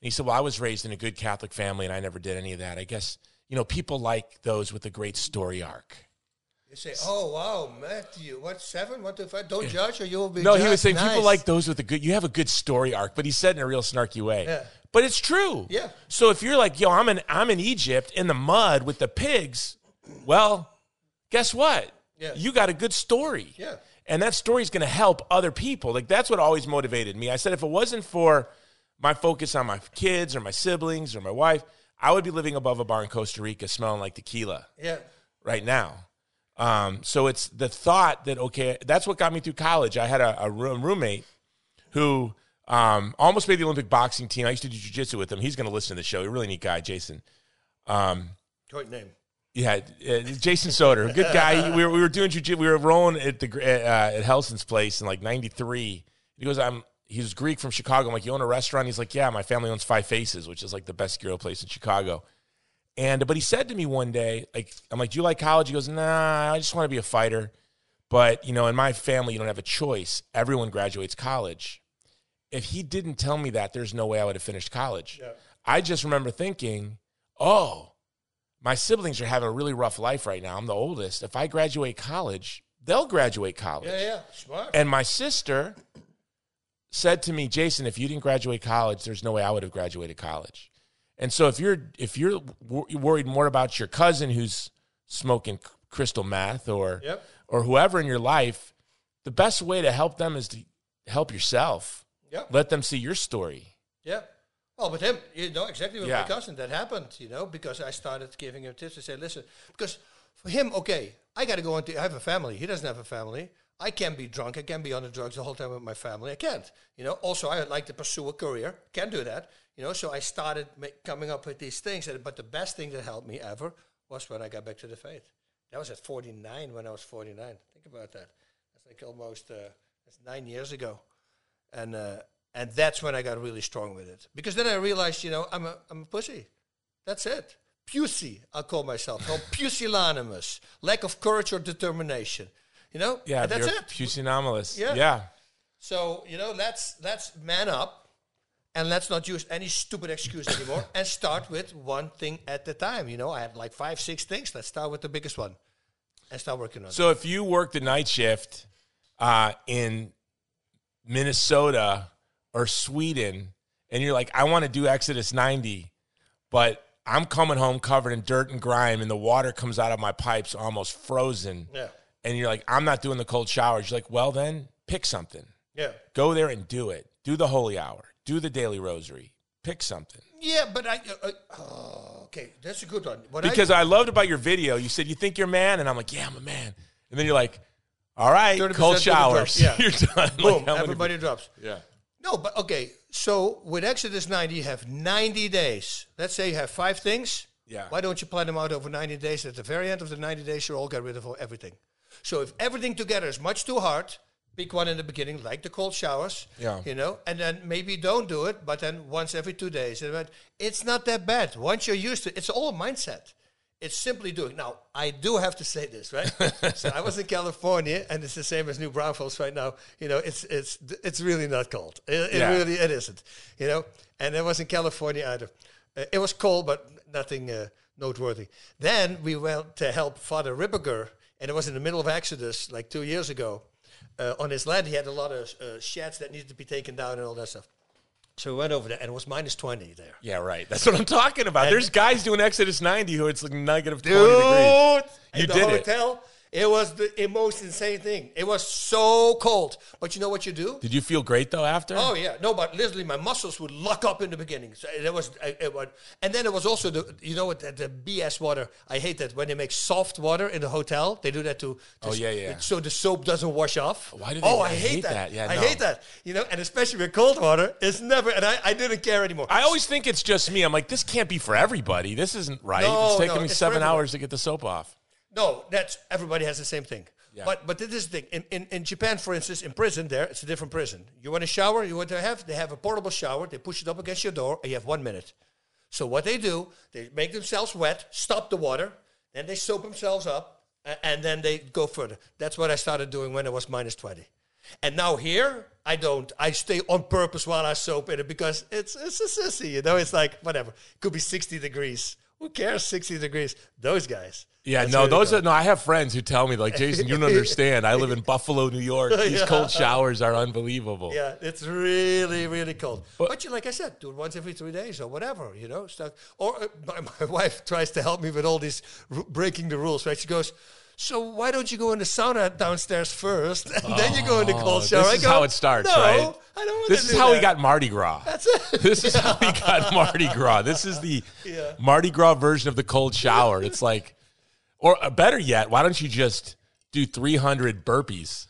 He said, Well, I was raised in a good Catholic family and I never did any of that. I guess, you know, people like those with a great story arc. You say, "Oh wow, Matthew, what seven? What the five? Don't judge, or you will be." No, he was saying Nice. people like those with a good, you have a good story arc, but he said in a real snarky way. Yeah. But it's true. Yeah. So if you're like, yo, I'm in, I'm in Egypt in the mud with the pigs, well, guess what? Yeah. You got a good story. Yeah. And that story is going to help other people. Like that's what always motivated me. I said if it wasn't for my focus on my kids or my siblings or my wife, I would be living above a bar in Costa Rica smelling like tequila Yeah, right now. Um, so it's the thought that okay, that's what got me through college. I had a, a room, roommate who um, almost made the Olympic boxing team. I used to do jujitsu with him. He's going to listen to the show. He's a really neat guy, Jason. Um, great name. yeah, uh, Jason Soder, good guy. We were, we were doing jujitsu. We were rolling at the uh, at Relson's place in like '93. He goes, "I'm." He's Greek from Chicago. I'm like, "You own a restaurant?" He's like, "Yeah, my family owns Five Faces, which is like the best grill place in Chicago." And but he said to me one day, like, I'm like, "Do you like college?" He goes, "Nah, I just want to be a fighter." But you know, in my family, you don't have a choice. Everyone graduates college. If he didn't tell me that, there's no way I would have finished college. Yeah. I just remember thinking, "Oh, my siblings are having a really rough life right now. I'm the oldest. If I graduate college, they'll graduate college." Yeah, yeah, smart. And my sister said to me, "Jason, if you didn't graduate college, there's no way I would have graduated college." And so if you're if you're wor- worried more about your cousin who's smoking crystal meth or Yep. or whoever in your life, the best way to help them is to help yourself. Yep. Let them see your story. Yeah. Well, with him, you know exactly with Yeah. my cousin that happened, you know, because I started giving him tips to say, listen, because for him, okay, I got to go into, I have a family. He doesn't have a family. I can't be drunk. I can't be on the drugs the whole time with my family. I can't, you know. Also, I would like to pursue a career. Can't do that, you know. So I started coming up with these things. And, but the best thing that helped me ever was when I got back to the faith. That was at 49 when I was 49. Think about that. That's like almost, uh, that's nine years ago and uh, and that's when I got really strong with it. Because then I realized, you know, I'm a I'm a pussy. That's it. Pussy, I'll call myself. I'm pusillanimous. Lack of courage or determination. You know? Yeah, that's it. Pusillanimous. Yeah. yeah. So, you know, let's let's man up and let's not use any stupid excuse anymore and start with one thing at a time. You know, I had like five, six things. Let's start with the biggest one and start working on it. So if you work the night shift uh, in Minnesota or Sweden, and you're like, I want to do Exodus 90, but I'm coming home covered in dirt and grime, and the water comes out of my pipes almost frozen. Yeah. And you're like, I'm not doing the cold showers. You're like, well, then pick something. Yeah. Go there and do it. Do the holy hour. do the daily rosary. Pick something. Yeah, but I. Uh, uh, oh, okay, that's a good one. What Because I, loved about your video. You said you think you're a man, and I'm like, yeah, I'm a man. And then you're like, all right, 30% cold showers. yeah. you're done. Like, boom, many- everybody drops. Yeah. No, but okay. So with Exodus 90, you have 90 days. Let's say you have five things. Yeah. Why don't you plan them out over 90 days? At the very end of the 90 days, you all get rid of everything. So if everything together is much too hard, pick one in the beginning, like the cold showers. Yeah. You know, and then maybe don't do it, but then once every two days. And It's not that bad. Once you're used to it, it's all a mindset. It's simply doing. Now, I do have to say this, right? so I was in California, and it's the same as New Braunfels right now. You know, it's it's it's really not cold. It, it Yeah. really it isn't. You know, and I was in California either. Uh, it was cold, but nothing uh, noteworthy. Then we went to help Father Ripperger, and it was in the middle of Exodus, like two years ago. Uh, on his land, he had a lot of uh, sheds that needed to be taken down and all that stuff. So we went over there, and it was minus twenty there. Yeah, right. That's what I'm talking about. There's guys doing Exodus 90 who it's like negative 20 Dude, degrees. You in the did it. hotel, it. was the most insane thing. It was so cold. But you know what you do? Did you feel great though after? Oh yeah, no, but literally my muscles would lock up in the beginning. So it was, uh, it, it was and then it was also the, you know what, the, the BS water. I hate that when they make soft water in the hotel. They do that to, to Oh, yeah, yeah. So the soap doesn't wash off. Why do they- Oh, I I, hate, hate that. that. Yeah, I no. hate that. You know, and especially with cold water, it's never. And I, I didn't care anymore. I always think it's just me. I'm like, this can't be for everybody. This isn't right. No, it's taking no, me it's seven hours to get the soap off. No, that's everybody has the same thing. Yeah. But but this is the thing. In, in in Japan, for instance, in prison there, it's a different prison. You want a shower, you want to have they have a portable shower, they push it up against your door, and you have one minute. So what they do, they make themselves wet, stop the water, then they soap themselves up, and then they go further. That's what I started doing when it was minus twenty. And now here, I don't. I stay on purpose while I soap in it because it's it's a sissy, you know. It's like whatever. It could be sixty degrees. Who cares? Sixty degrees. Those guys. Yeah, That's no, those are no. I have friends who tell me like, Jason, you don't understand. I live in Buffalo, New York. These cold showers are unbelievable. Yeah, it's really, really cold. But, you, like I said, do it once every three days or whatever, you know. Stuff. Or uh, my, my wife tries to help me with all these r- breaking the rules, right? She goes, "So why don't you go in the sauna downstairs first, and then you go in the cold shower?" Oh, This is go, how it starts, no, right? I don't want This is how that. we got Mardi Gras. That's it. This is how we got Mardi Gras. This is the Yeah. Mardi Gras version of the cold shower. It's like, or uh, better yet, why don't you just do 300 burpees?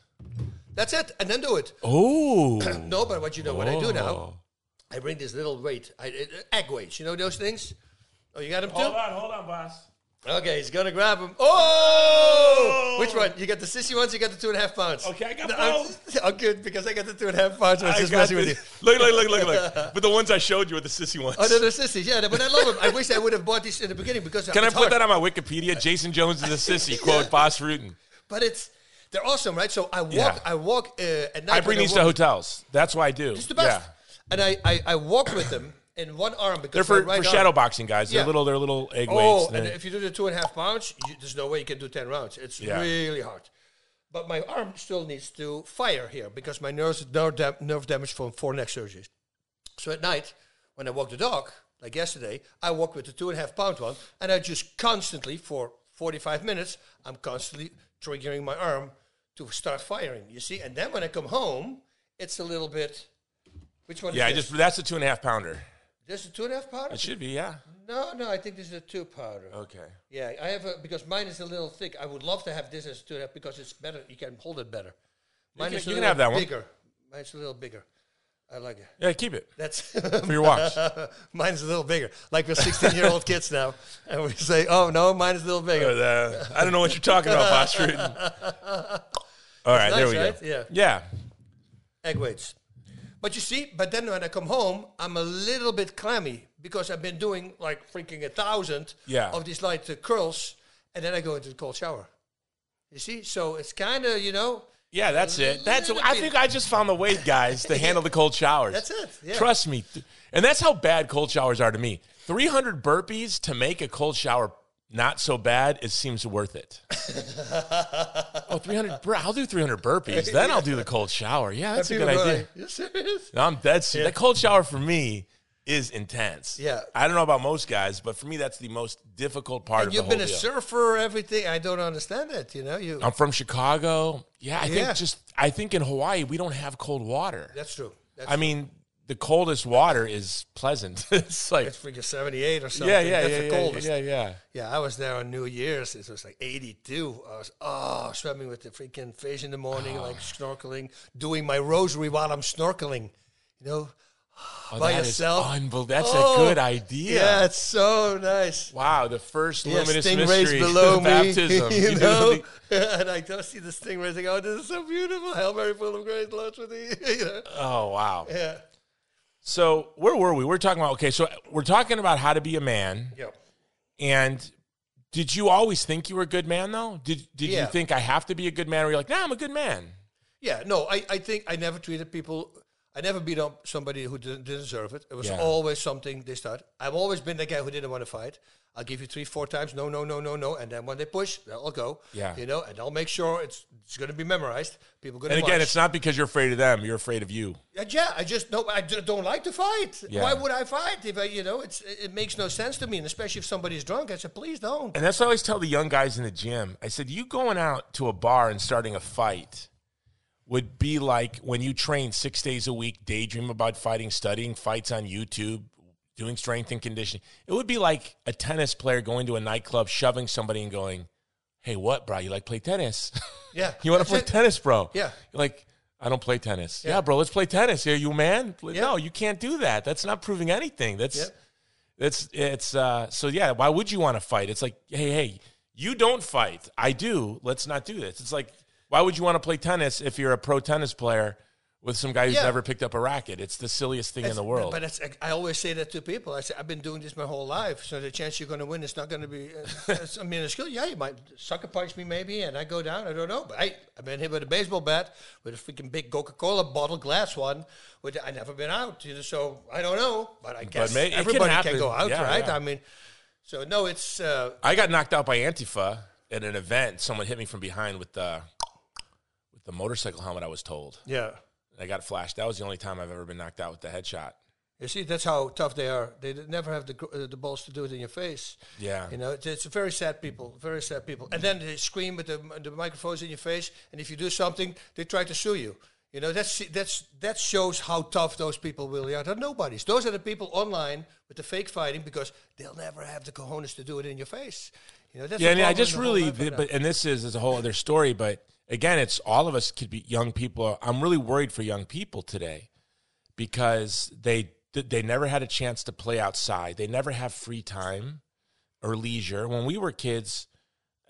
That's it, and then do it. Oh, No, but what you know, what I do now, Oh. I bring this little weight, I, uh, egg weights. You know those things? Oh, you got them too? Hold on, hold on, Bas. Okay, he's gonna grab him. Oh! Which one? You got the sissy ones. You got the two and a half pounds. Okay, I got both. I'm-. Oh, good because I got the two and a half pounds. I was I just messing with you. Look, look, look, look, look. But the ones I showed you are the sissy ones. Oh, they're the sissies. Yeah, but I love them. I wish I would have bought these in the beginning because Can I put hard. that on my Wikipedia? Jason Jones is a sissy. Quote Bas Rutten. But it's they're awesome, right? So I walk. Yeah. I walk uh, at night. I bring these to hotels. That's what I do. It's the best. Yeah. And I, I I walk with them in one arm because They're for, right for arm- shadow boxing guys. They're Yeah. little. They're little egg Oh, weights. and if you do the two and a half pounds, you, there's no way you can do ten rounds. It's Yeah. really hard. But my arm still needs to fire here because my nerves nerve, dam- nerve damage from four neck surgeries. So at night, when I walk the dog, like yesterday, I walk with the two and a half pound one, and I just constantly for 45 minutes, I'm constantly triggering my arm to start firing. You see, and then when I come home, it's a little bit. Which one? yeah, I just that's a two and a half pounder. This is a two and a half pound. It should be. Yeah. No, no, I think this is a two powder. Okay. Yeah, I have a because mine is a little thick. I would love to have this as two and a half because it's better. You can hold it better. Mine can- is a you can little have that one. bigger. Mine's a little bigger. I like it. Yeah, keep it That's for your watch. mine's a little bigger. Like we're 16 year old kids now, and we say, "Oh no, mine is a little bigger." Uh, I don't know what you're talking about, Bas. All right, there we right? go. Yeah. Yeah. Egg weights. But you see, but then when I come home, I'm a little bit clammy because I've been doing like freaking a thousand Yeah. of these light uh, curls, and then I go into the cold shower. You see, so it's kind of you know. Yeah, that's it. That's. I think I just found the way, guys, to handle the cold showers. That's it, yeah. Trust me, and that's how bad cold showers are to me. Three hundred burpees to make a cold shower not so bad. It seems worth it. oh, 300. bur- I'll do 300 burpees. Then I'll do the cold shower. Yeah, that's a good idea. you serious? No, I'm dead serious. That cold shower for me is intense. Yeah. I don't know about most guys, but for me, that's the most difficult part And of you've been a deal. surfer, everything. I don't understand it. You know, you. I'm from Chicago. Yeah, I Yeah. think just I think in Hawaii we don't have cold water. that's true. That's I mean, the coldest water is pleasant. it's like It's freaking 78 or something. yeah, yeah, That's yeah, the yeah, coldest. yeah, yeah. Yeah, I was there on New Year's. It was like 82. I was, oh, swimming with the freaking fish in the morning, like snorkeling, doing my rosary while I'm snorkeling. You know, Oh, by that yourself. unbel- That's Oh, a good idea. Yeah, it's so nice. Wow, the first Yeah, luminous mystery below me, baptism. you You do know. and I don't see the stingrays. I go, oh, this is so beautiful. Hail Mary, full of grace, the Lord's with thee. You know? Oh wow. Yeah. So where were we? We're talking about okay. So we're talking about how to be a man. Yep. And did you always think you were a good man though? Did Did Yeah. you think I have to be a good man? Or you're like, nah, I'm a good man. Yeah, no, I, I think I never treated people. I never beat up somebody who didn't, didn't deserve it. It was Yeah. always something they start. I've always been the guy who didn't want to fight. I'll give you three, four times, no, no, no, no, no, and then when they push, I'll go. Yeah. you know, and I'll make sure it's it's going to be memorized. People going And to again, it's not because you're afraid of them. You're afraid of you. Uh, yeah, I just no, I don't like to fight. Yeah. Why would I fight if I, you know, it's it makes no sense to me, and especially if somebody's drunk. I said, please don't. And that's what I always tell the young guys in the gym. I said, you going out to a bar and starting a fight would be like when you train six days a week, daydream about fighting, studying fights on YouTube, doing strength and conditioning. It would be like a tennis player going to a nightclub, shoving somebody and going, Hey, what, bro? You like play tennis? Yeah, you want to play it. tennis, bro? Yeah. You're like, I don't play tennis. Yeah, Yeah. bro, let's play tennis. Are you a man? Yeah. No, you can't do that. That's not proving anything. That's Yep. it's it's uh so yeah, why would you want to fight? It's like, hey, hey, you don't fight. I do. Let's not do this. It's like, why would you want to play tennis if you're a pro tennis player with some guy who's Yeah. never picked up a racket? It's the silliest thing in the world. But it's, I always say that to people. I say I've been doing this my whole life, so the chance you're going to win is not going to be. Uh, it's- I mean, it's good. Yeah, you might sucker punch me maybe, and I go down. I don't know, but I I've been hit with a baseball bat with a freaking big Coca-Cola bottle, glass one. With I never been out, you know, so I don't know. But I guess may- it can everybody can, go out, Yeah, right? yeah. I mean, so no, it's uh, I got knocked out by Antifa at an event. Someone hit me from behind with the with the motorcycle helmet. I was told. yeah. And I got flashed. That was the only time I've ever been knocked out with the headshot. You see, that's how tough they are. They never have the uh, the balls to do it in your face. Yeah. You know, it's, it's very sad people, very sad people. And then they scream with the, the microphones in your face, and if you do something, they try to sue you. You know, that's that's that shows how tough those people really are. They're nobodies. Those are the people online with the fake fighting because they'll never have the cojones to do it in your face. You know, that's Yeah, the and I just really, right but and this is, is a whole other story. But again, it's all of us could be young people. I'm really worried for young people today because they they never had a chance to play outside. They never have free time or leisure. When we were kids,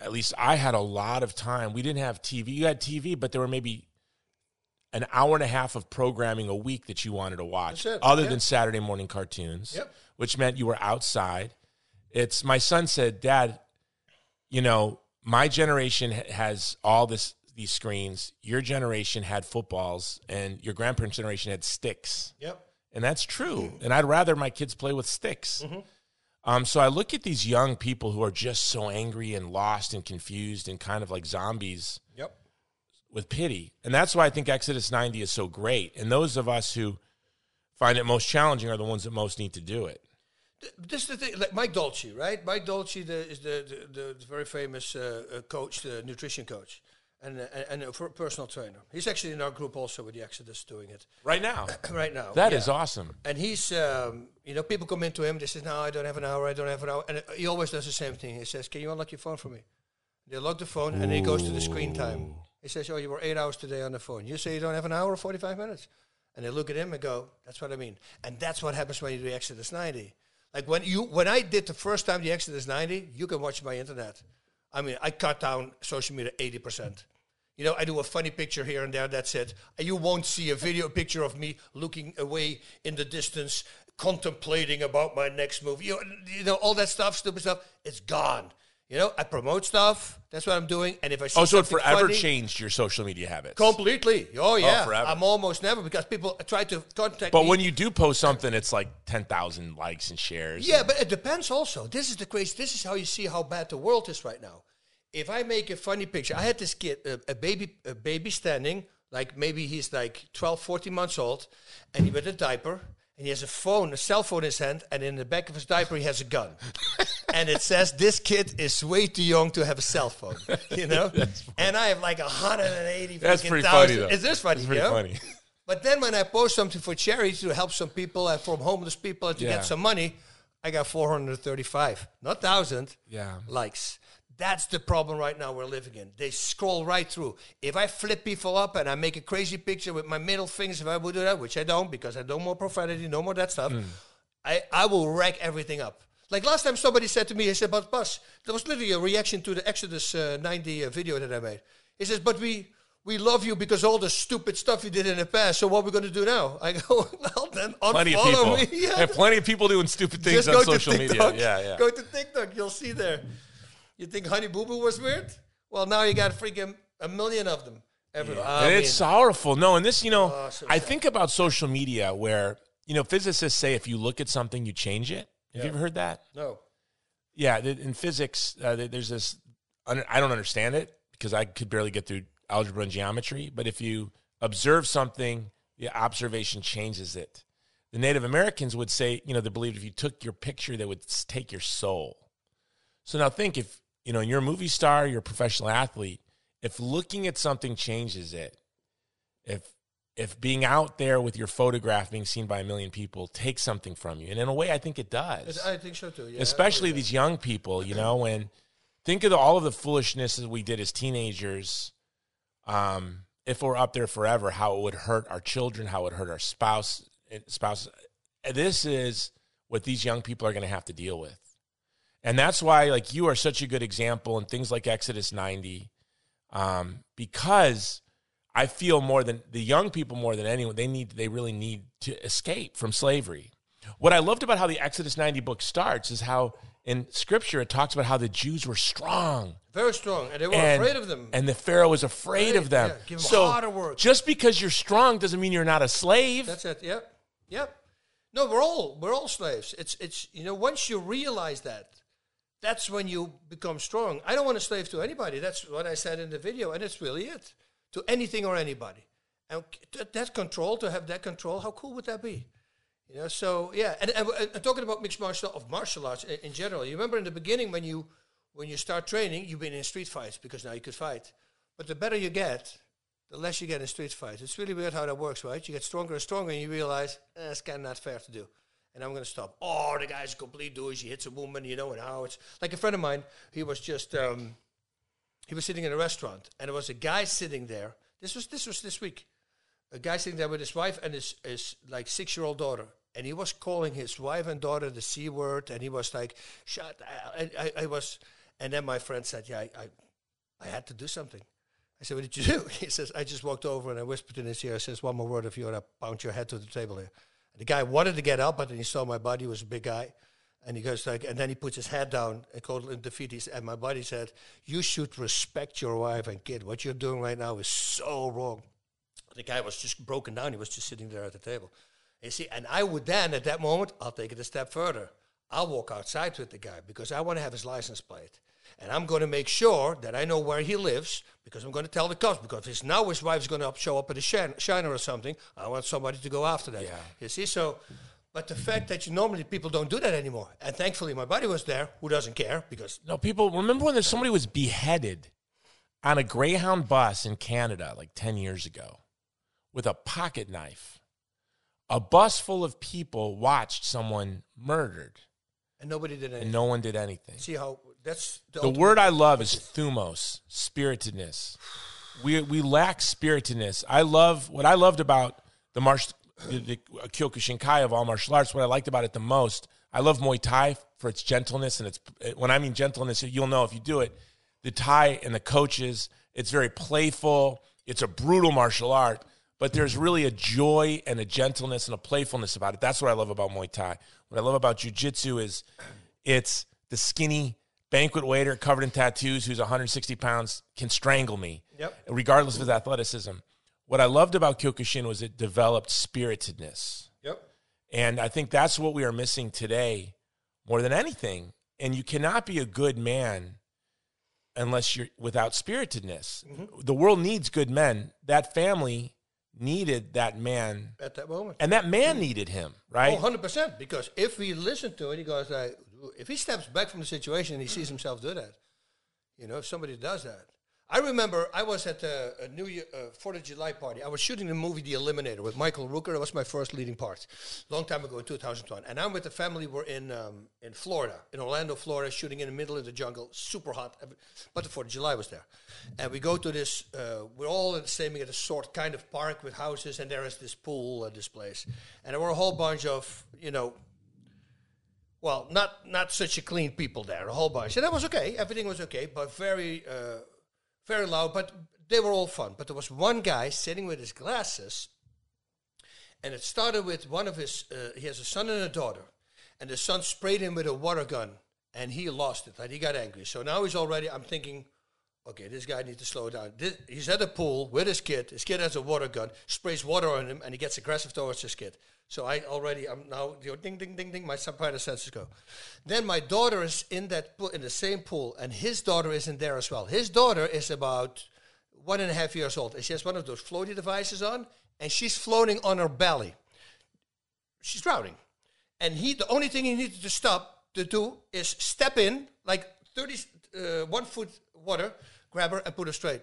at least I had a lot of time. We didn't have TV. You had TV, but there were maybe an hour and a half of programming a week that you wanted to watch, other yeah. than Saturday morning cartoons, Yep. which meant you were outside. It's my son said, "Dad, you know, my generation has all this these screens. Your generation had footballs, and your grandparents' generation had sticks." Yep. And that's true. And I'd rather my kids play with sticks. Um, so I look at these young people who are just so angry and lost and confused and kind of like zombies Yep. with pity. And that's why I think Exodus 90 is so great. And those of us who find it most challenging are the ones that most need to do it. This is the thing, like Mike Dolce, right? Mike Dolce the, is the, the, the, the very famous uh, uh, coach, the nutrition coach, and, uh, and a personal trainer. He's actually in our group also with the Exodus doing it Right now. right now. That yeah. is awesome. And he's, um, you know, people come into him. They say, "No, I don't have an hour. I don't have an hour." And uh, he always does the same thing. He says, "Can you unlock your phone for me?" They lock the phone, and he goes to the screen time. He says, "Oh, you were eight hours today on the phone. You say you don't have an hour or forty-five minutes." And they look at him and go, "That's what I mean." And that's what happens when you do Exodus ninety. Like when you, when I did the first time the Exodus ninety, you can watch my internet. I mean, I cut down social media eighty percent. You know, I do a funny picture here and there. That's it. And you won't see a video picture of me looking away in the distance, contemplating about my next move. You know, you know all that stuff, stupid stuff. It's gone. You know, I promote stuff. That's what I'm doing. And if I see Oh, so it forever funny, changed your social media habits. completely. Oh, oh yeah, forever. I'm almost never because people try to contact But me. when you do post something, it's like 10,000 likes and shares. Yeah, but it depends also. This is the crazy. This is how you see how bad the world is right now. If I make a funny picture, I had this kid, a, a baby, a baby standing, like maybe he's like 12, 14 months old, and he with a diaper, and he has a phone, a cell phone in his hand, and in the back of his diaper he has a gun, and it says this kid is way too young to have a cell phone, you know. and I have like 180. That's pretty thousand. funny, though. Is this funny? It's pretty you know? funny. But then when I post something for charity to help some people and from homeless people and to Yeah. get some money, I got 435, not thousand Yeah. likes. That's the problem right now we're living in. They scroll right through. If I flip people up and I make a crazy picture with my middle fingers, if I would do that, which I don't because I don't more profanity, no more that stuff, I, I will wreck everything up. Like last time somebody said to me, he said, but Bas, there was literally a reaction to the Exodus uh, 90 uh, video that I made. He says, but we, we love you because all the stupid stuff you did in the past. So what are we going to do now? I go, well, then Plenty of unfollow people. me. Yeah. Yeah, plenty of people doing stupid things Just on social media. Yeah, yeah. Go to TikTok. You'll see there. You think Honey Boo Boo was weird? Well, now you got freaking a million of them everywhere. I and it's mean, sorrowful. No, and this, you know, Oh, so I think about social media where, you know, physicists say if you look at something, you change it. Have you ever heard that? no. Yeah, in physics, uh, there's this. I don't understand it because I could barely get through algebra and geometry. But if you observe something, the observation changes it. The Native Americans would say, you know, they believed if you took your picture, they would take your soul. So now think if, you know, you're a movie star, you're a professional athlete, if looking at something changes it, if if being out there with your photograph being seen by a million people takes something from you, and in a way, I think it does I think so too. Yeah, especially these young people, you know, when think of the, all of the foolishness that we did as teenagers. Um, if we're up there forever, how it would hurt our children, how it would hurt our spouse, eh, spouse. This is what these young people are going to have to deal with, and that's why, like, you are such a good example in things like Exodus ninety, um, because I feel more than the young people more than anyone. They need, they really need to escape from slavery. What I loved about how the Exodus 90 book starts is how in scripture it talks about how the Jews were strong very strong, and they were and, afraid of them. and the Pharaoh was afraid of them. yeah, give 'em so harder work. just because you're strong doesn't mean you're not a slave. That's it. Yep. Yep. No, we're all we're all slaves. It's it's you know once you realize that, that's when you become strong. I don't want to slave to anybody. That's what I said in the video, and it's really it. To anything or anybody, and that, control to have that control. How cool would that be? You know. So yeah, and, and, and talking about mixed martial of martial arts in, in general. You remember in the beginning when you when you start training, you've been in street fights because now you could fight. But the better you get, the less you get in street fights. It's really weird how that works, right? You get stronger and stronger, and you realize eh, it's kind of not fair to do, and I'm going to stop. Oh, the guy's a complete douche. He hits a woman, you know, and how it's like a friend of mine. He was just um, he was sitting in a restaurant, and there was a guy sitting there. This was this was this week. A guy sitting there with his wife and his his like six year old daughter, and he was calling his wife and daughter the c word, and he was like, "Shut!" And I, I was, and then my friend said, "Yeah, I, I, I had to do something." I said, "What did you do?" He says, "I just walked over and I whispered in his ear. I says, one more word if you want to pound your head to the table here." The guy wanted to get up, but then he saw my body he was a big guy, and he goes like, and then he puts his head down and called in defeat. And my buddy said, "You should respect your wife and kid. What you're doing right now is so wrong." The guy was just broken down. He was just sitting there at the table. You see, and I would then at that moment, I'll take it a step further. I'll walk outside with the guy because I want to have his license plate. And I'm going to make sure that I know where he lives because I'm going to tell the cops. Because if now his wife's going to show up at a shin- shiner or something, I want somebody to go after that. Yeah. You see, so, but the fact that you normally people don't do that anymore. And thankfully, my buddy was there who doesn't care because No, people remember when there's somebody was beheaded on a Greyhound bus in Canada like 10 years ago with a pocket knife. A bus full of people watched someone murdered and nobody did anything. and no one did anything. See how that's the, The word I love is thumos, spiritedness. We we lack spiritedness. I love what I loved about the martial the, the Kyokushinkai of all martial arts. What I liked about it the most, I love Muay Thai for its gentleness and its. When I mean gentleness, you'll know if you do it. The Thai and the coaches, it's very playful. It's a brutal martial art, but there's really a joy and a gentleness and a playfulness about it. That's what I love about Muay Thai. What I love about Jiu Jitsu is it's the skinny banquet waiter covered in tattoos who's 160 pounds can strangle me, Yep. regardless of his athleticism. What I loved about Kyokushin was it developed spiritedness. Yep. And I think that's what we are missing today more than anything. And you cannot be a good man unless you're without spiritedness. Mm-hmm. The world needs good men. That family needed that man, At that moment. and that man mm-hmm. needed him, right? Oh, 100%. Because if we listen to it, he goes like, if he steps back from the situation and he sees himself do that, you know, if somebody does that. I remember I was at a, a New Year uh, Fourth of July party. I was shooting the movie The Eliminator with Michael Rooker. That was my first leading part, long time ago in 2001. And I'm with the family. We're in um, in Florida, in Orlando, Florida, shooting in the middle of the jungle, super hot. But the Fourth of July was there, and we go to this. Uh, we're all in the same at a sort kind of park with houses, and there is this pool at this place, and there were a whole bunch of you know well, not not such a clean people there, a whole bunch, and that was okay. Everything was okay, but very uh, very loud, but they were all fun. But there was one guy sitting with his glasses, and it started with one of his. Uh, he has a son and a daughter, and the son sprayed him with a water gun, and he lost it. And he got angry. So now he's already. I'm thinking, okay, this guy needs to slow down. This, he's at a pool with his kid. His kid has a water gun, sprays water on him, and he gets aggressive towards his kid. So I already, I'm now, you know, ding, ding, ding, ding, my spider senses go. Then my daughter is in that pool, in the same pool, and his daughter is in there as well. His daughter is about one and a half years old, and she has one of those floaty devices on, and she's floating on her belly. She's drowning. And he, the only thing he needed to stop to do is step in, like 30, uh, one foot water, grab her and put her straight.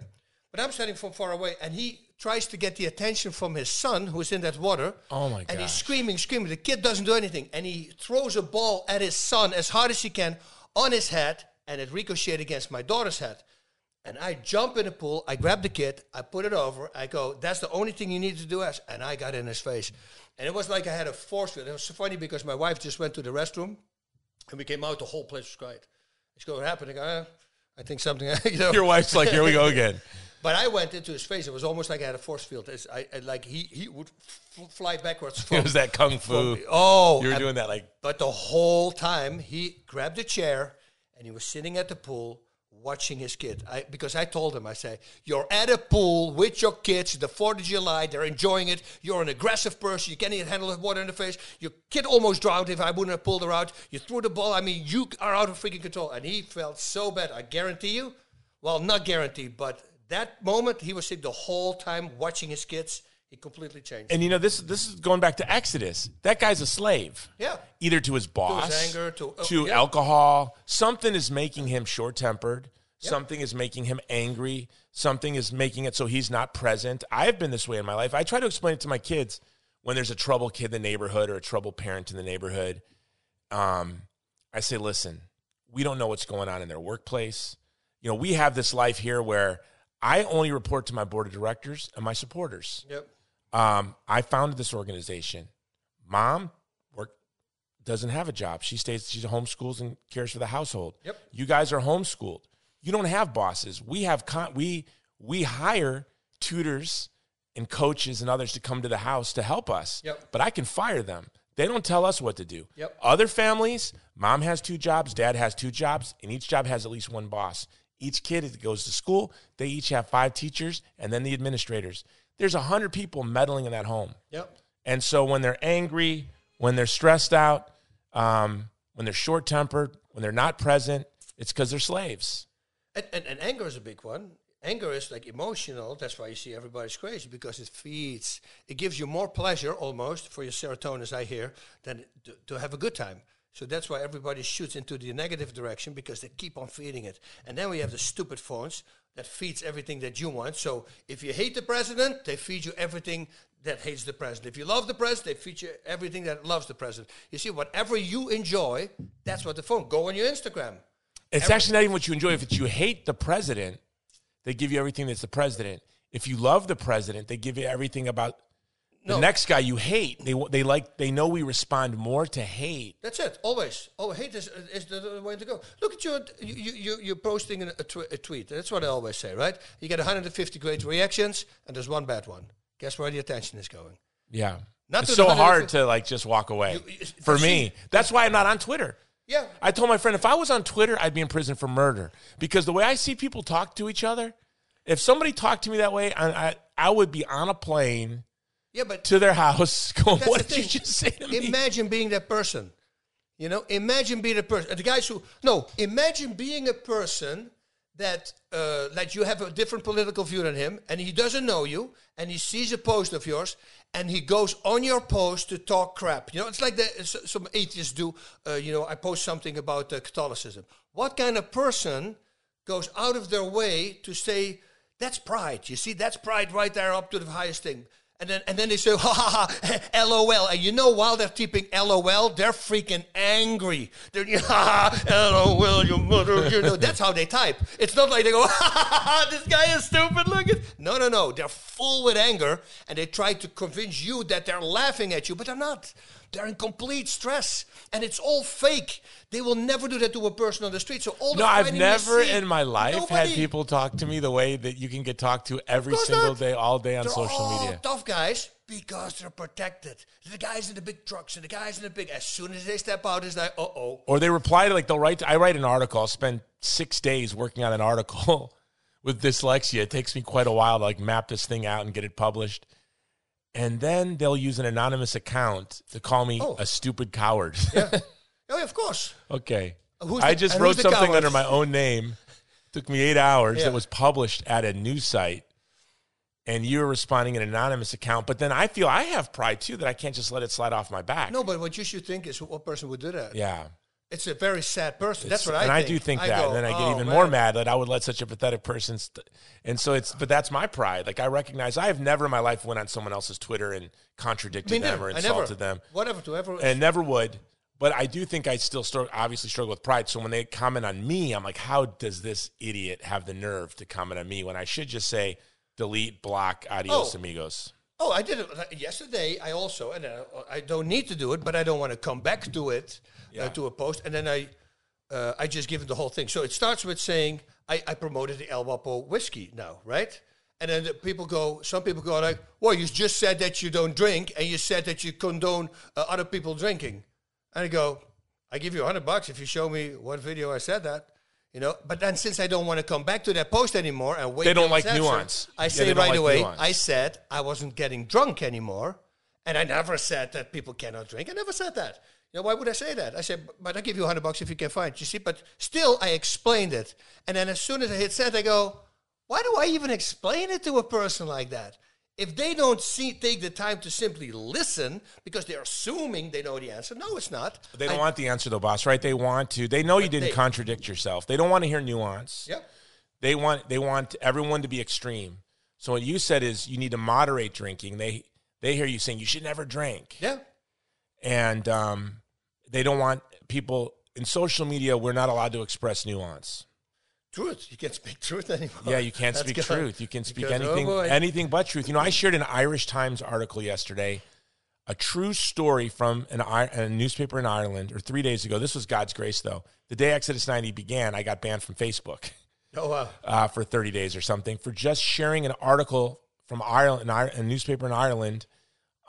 But I'm standing from far away, and he tries to get the attention from his son, who's in that water. Oh my god! And he's screaming, screaming. The kid doesn't do anything, and he throws a ball at his son as hard as he can on his head, and it ricocheted against my daughter's head. And I jump in the pool, I grab the kid, I put it over, I go, that's the only thing you need to do, Ash. And I got in his face. And it was like I had a force field. It was so funny because my wife just went to the restroom, and we came out, the whole place was quiet. She goes, what happened? I go, "Uh, I think something, you know. Your wife's like, here we go again. But I went into his face. It was almost like I had a force field. It's, I, I- like he, he would f- fly backwards. From, It was that kung fu. from- oh, You were and- doing that like, But the whole time he grabbed a chair and he was sitting at the pool watching his kid. I, because I told him, I say, you're at a pool with your kids. The Fourth of July, they're enjoying it. You're an aggressive person. You can't even handle the water in the face. Your kid almost drowned if I wouldn't have pulled her out. You threw the ball. I mean, you are out of freaking control. And he felt so bad. I guarantee you. Well, not guaranteed, but that moment he was sitting the whole time watching his kids. He completely changed. and you know this. This is going back to Exodus. That guy's a slave. Yeah. Either to his boss, anger, to- oh, to yeah. alcohol. Something is making him short tempered. Something is making him angry. Something is making it so he's not present. I've been this way in my life. I try to explain it to my kids when there's a trouble kid in the neighborhood or a trouble parent in the neighborhood. Um, I say, listen, we don't know what's going on in their workplace. You know, we have this life here where I only report to my board of directors and my supporters. yep. Um, I founded this organization. Mom work doesn't have a job. She stays. She's homeschools and cares for the household. Yep. You guys are homeschooled. You don't have bosses. We have con- we we hire tutors and coaches and others to come to the house to help us. Yep. But I can fire them. They don't tell us what to do. Yep. Other families, mom has two jobs, dad has two jobs, and each job has at least one boss. Each kid that goes to school, they each have five teachers and then the administrators. There's a hundred people meddling in that home. Yep. And so when they're angry, when they're stressed out, um, when they're short tempered, when they're not present, it's because they're slaves. And, and, and anger is a big one. Anger is like emotional. That's why you see everybody's crazy because it feeds. It gives you more pleasure almost for your serotonin, as I hear, than to, to have a good time. So that's why everybody shoots into the negative direction because they keep on feeding it. And then we have the stupid phones that feeds everything that you want. So if you hate the president, they feed you everything that hates the president. If you love the president, they feed you everything that loves the president. You see, whatever you enjoy, that's what the phone. Go on your Instagram. It's actually not even what you enjoy. If it's you hate the president, they give you everything that's the president. If you love the president, they give you everything about the next guy you hate. They they like they know we respond more to hate. That's it. Always. Oh, hate is, is the, way to go. Look at your you you you- you're posting a, a, tw- a tweet. That's what I always say, right? You get 150 great reactions, and there's one bad one. Guess where the attention is going? Yeah. Not it's so hard to like just walk away. You- you- For see- me, that's why I'm not on Twitter. Yeah. I told my friend if I was on Twitter, I'd be in prison for murder because the way I see people talk to each other, if somebody talked to me that way, I I, I would be on a plane Yeah, but to their house going, "What did you just say to me?" imagine being that person. You know, imagine being a person. The guys who no, imagine being a person that uh, that you have a different political view than him, and he doesn't know you, and he sees a post of yours, and he goes on your post to talk crap. You know, it's like the, some atheists do. Uh, you know, I post something about uh, Catholicism. What kind of person goes out of their way to say that's pride. You see, that's pride right there up to the highest thing. And then, and then they say, ha ha ha, lol. And you know, while they're typing lol, they're freaking angry. They're, ha ha, lol, mother. You know, that's how they type. It's not like they go, ha ha ha, this guy is stupid. Look at. No, no, no. They're full with anger and they try to convince you that they're laughing at you, but they're not. They're in complete stress, and it's all fake. They will never do that to a person on the street. So all the No, I've never see, in my life had people talk to me the way that you can get talked to every single not. day, all day on They're social media. tough guys because they're protected. The guys in the big trucks and the guys in the big. As soon as they step out, it's like, uh oh. Or they reply to like they'll write. To, I write an article. I'll spend six days working on an article with dyslexia. It takes me quite a while to like map this thing out and get it published. And then they'll use an anonymous account to call me Oh. a stupid coward. Oh, yeah, of course. okay. Uh, who's I just wrote something coward? under my own name. Took me eight hours. Yeah. It was published at a news site. And you were responding an anonymous account. But then I feel I have pride too that I can't just let it slide off my back. No, but what you should think is what person would do that. Yeah. It's a very sad person. That's what I think. and think. I do think that. go, and then I get "Oh, even man." more mad that I would let such a pathetic person. St- and so it's, but that's my pride. Like I recognize I have never in my life went on someone else's Twitter and contradicted them or insulted never, them, Whatever to ever. and never would. But I do think I still str- obviously struggle with pride. So when they comment on me, I'm like, how does this idiot have the nerve to comment on me when I should just say delete, block, adios, Oh. amigos? Oh, I did it uh, yesterday. I also, and uh, I don't need to do it, but I don't want to come back to it, Yeah. uh, to a post, and then I, uh, I just give it the whole thing. So it starts with saying I, I promoted the El Wapo whiskey now, right? And then the people go, some people go like, well, you just said that you don't drink, and you said that you condone uh, other people drinking. And I go, I give you a hundred bucks if you show me what video I said that. You know, but then since I don't want to come back to that post anymore and wait, They don't like nuance. I say don't right like away. nuance. I said I wasn't getting drunk anymore, and I never said that people cannot drink. I never said that. Know, why would I say that? I said, but I give you a hundred bucks if you can find. it. You see, but still, I explained it, and then as soon as I hit send, I go, why do I even explain it to a person like that? If they don't see, take the time to simply listen because they're assuming they know the answer, no, it's not. They don't I- want the answer though, Bas, right? They want to. They know you didn't they- contradict yourself. They don't want to hear nuance. Yep. They want they want everyone to be extreme. So what you said is you need to moderate drinking. They they hear you saying you should never drink, Yeah. and um, they don't want people in social media. We're not allowed to express nuance. Truth. You can't speak truth anymore. Yeah, you can't That's speak good. truth. You can speak Because, oh anything anything but truth. You know, I shared an Irish Times article yesterday, a true story from an a newspaper in Ireland, or three days ago. This was God's grace, though. The day Exodus ninety began, I got banned from Facebook. Oh wow. uh, for 30 days or something for just sharing an article from Ireland, a newspaper in Ireland,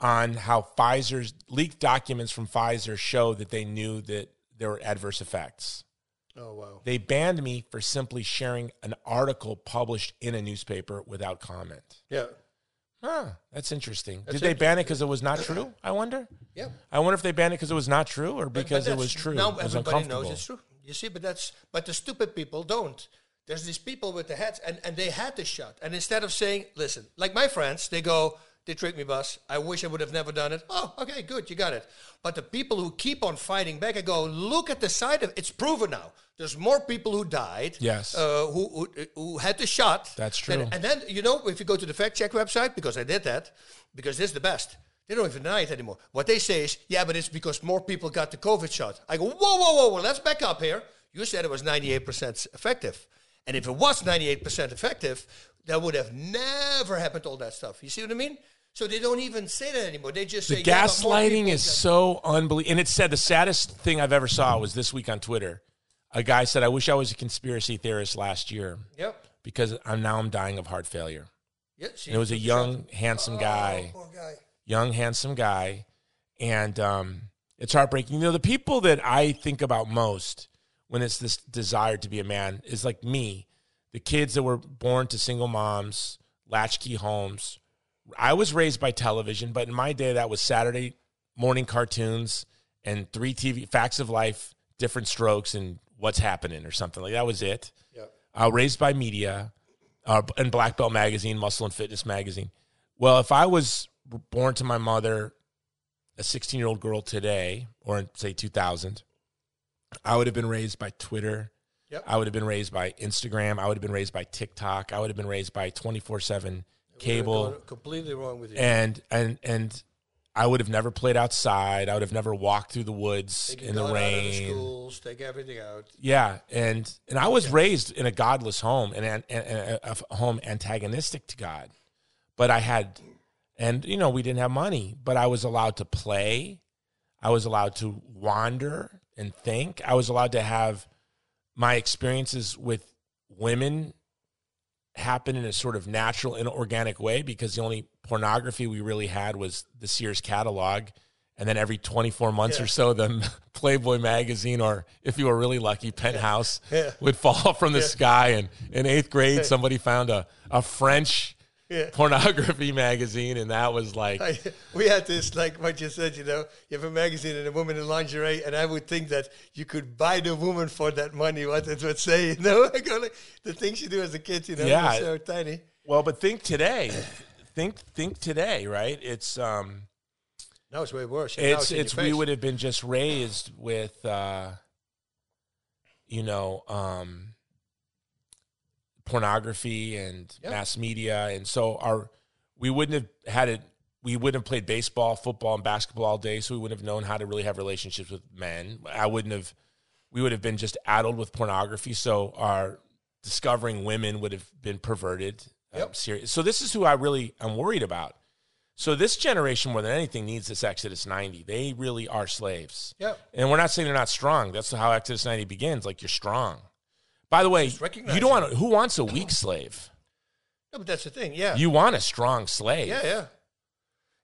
on how Pfizer's leaked documents from Pfizer show that they knew that there were adverse effects. Oh wow. They banned me for simply sharing an article published in a newspaper without comment. Yeah. Huh, that's interesting. That's Did they ban it because it was not true? I wonder. Yeah. I wonder if they banned it because it was not true or because but it was true. Now was everybody knows it's true. You see, but that's but the stupid people don't. There's these people with the hats, and, and they had the shot. And instead of saying, "Listen," like my friends, they go, "They tricked me, Bas. I wish I would have never done it." Oh, okay, good, you got it. But the people who keep on fighting back, I go, "Look at the side of it's proven now. There's more people who died, Yes. uh, who, who who had the shot. That's true. and then you know, if you go to the fact check website, because I did that, because this is the best. They don't even deny it anymore. What they say is, yeah, but it's because more people got the COVID shot. I go, whoa, whoa, whoa, whoa, let's back up here. You said it was 98% effective. And if it was 98% effective, that would have never happened, all that stuff. You see what I mean? So they don't even say that anymore. They just The say, yeah, gaslighting people is so unbelievable. And it said the saddest thing I've ever saw was this week on Twitter. A guy said, "I wish I was a conspiracy theorist last year Yep. because I'm now I'm dying of heart failure." Yeah, And it was a young, handsome Oh, guy, guy. young, handsome guy, and um, it's heartbreaking. You know, the people that I think about most when it's this desire to be a man is like me, the kids that were born to single moms, latchkey homes. I was raised by television, but in my day, that was Saturday morning cartoons and three TV facts of life, different strokes, and what's happening or something like that was it. Yep. Uh, raised by media uh, and Black Belt Magazine, Muscle and Fitness Magazine. Well, if I was born to my mother, a 16 year old girl today, or in, say 2000, I would have been raised by Twitter, Yep. I would have been raised by Instagram. I would have been raised by TikTok. I would have been raised by twenty four seven cable, completely wrong with you. and and and I would have never played outside. I would have never walked through the woods in the daughter out of the rain. schools, take everything out. Yeah, and and I was raised in a godless home and, and, and a, a home antagonistic to God, but I had, and you know we didn't have money, but I was allowed to play, I was allowed to wander and think, I was allowed to have my experiences with women happen in a sort of natural and organic way because the only pornography we really had was the Sears catalog. And then every 24 months Yeah. or so, the Playboy magazine, or if you were really lucky, Penthouse Yeah. would fall from the sky. And in eighth grade, somebody found a, a French Yeah. pornography magazine. And that was like, I, we had this, like what you said, you know, you have a magazine and a woman in lingerie, and I would think that you could buy the woman for that money, what it would say, you know, I go like, the things you do as a kid, you know, Yeah. so tiny. well, but think today, think, think today, right? It's, um, Now it's way worse. Now it's it's we would have been just raised with uh you know um pornography and Yeah. mass media. And so our we wouldn't have had it we wouldn't have played baseball football and basketball all day so we wouldn't have known how to really have relationships with men. I wouldn't have we would have been just addled with pornography. So our discovering women would have been perverted. Um, Yep. serious so this is who i really am worried about. So this generation more than anything needs this exodus 90 they really are slaves. Yep. and we're not saying they're not strong. That's how exodus 90 begins. Like you're strong by the way you don't want who wants a weak slave No, but that's the thing. Yeah. you want a strong slave yeah, yeah.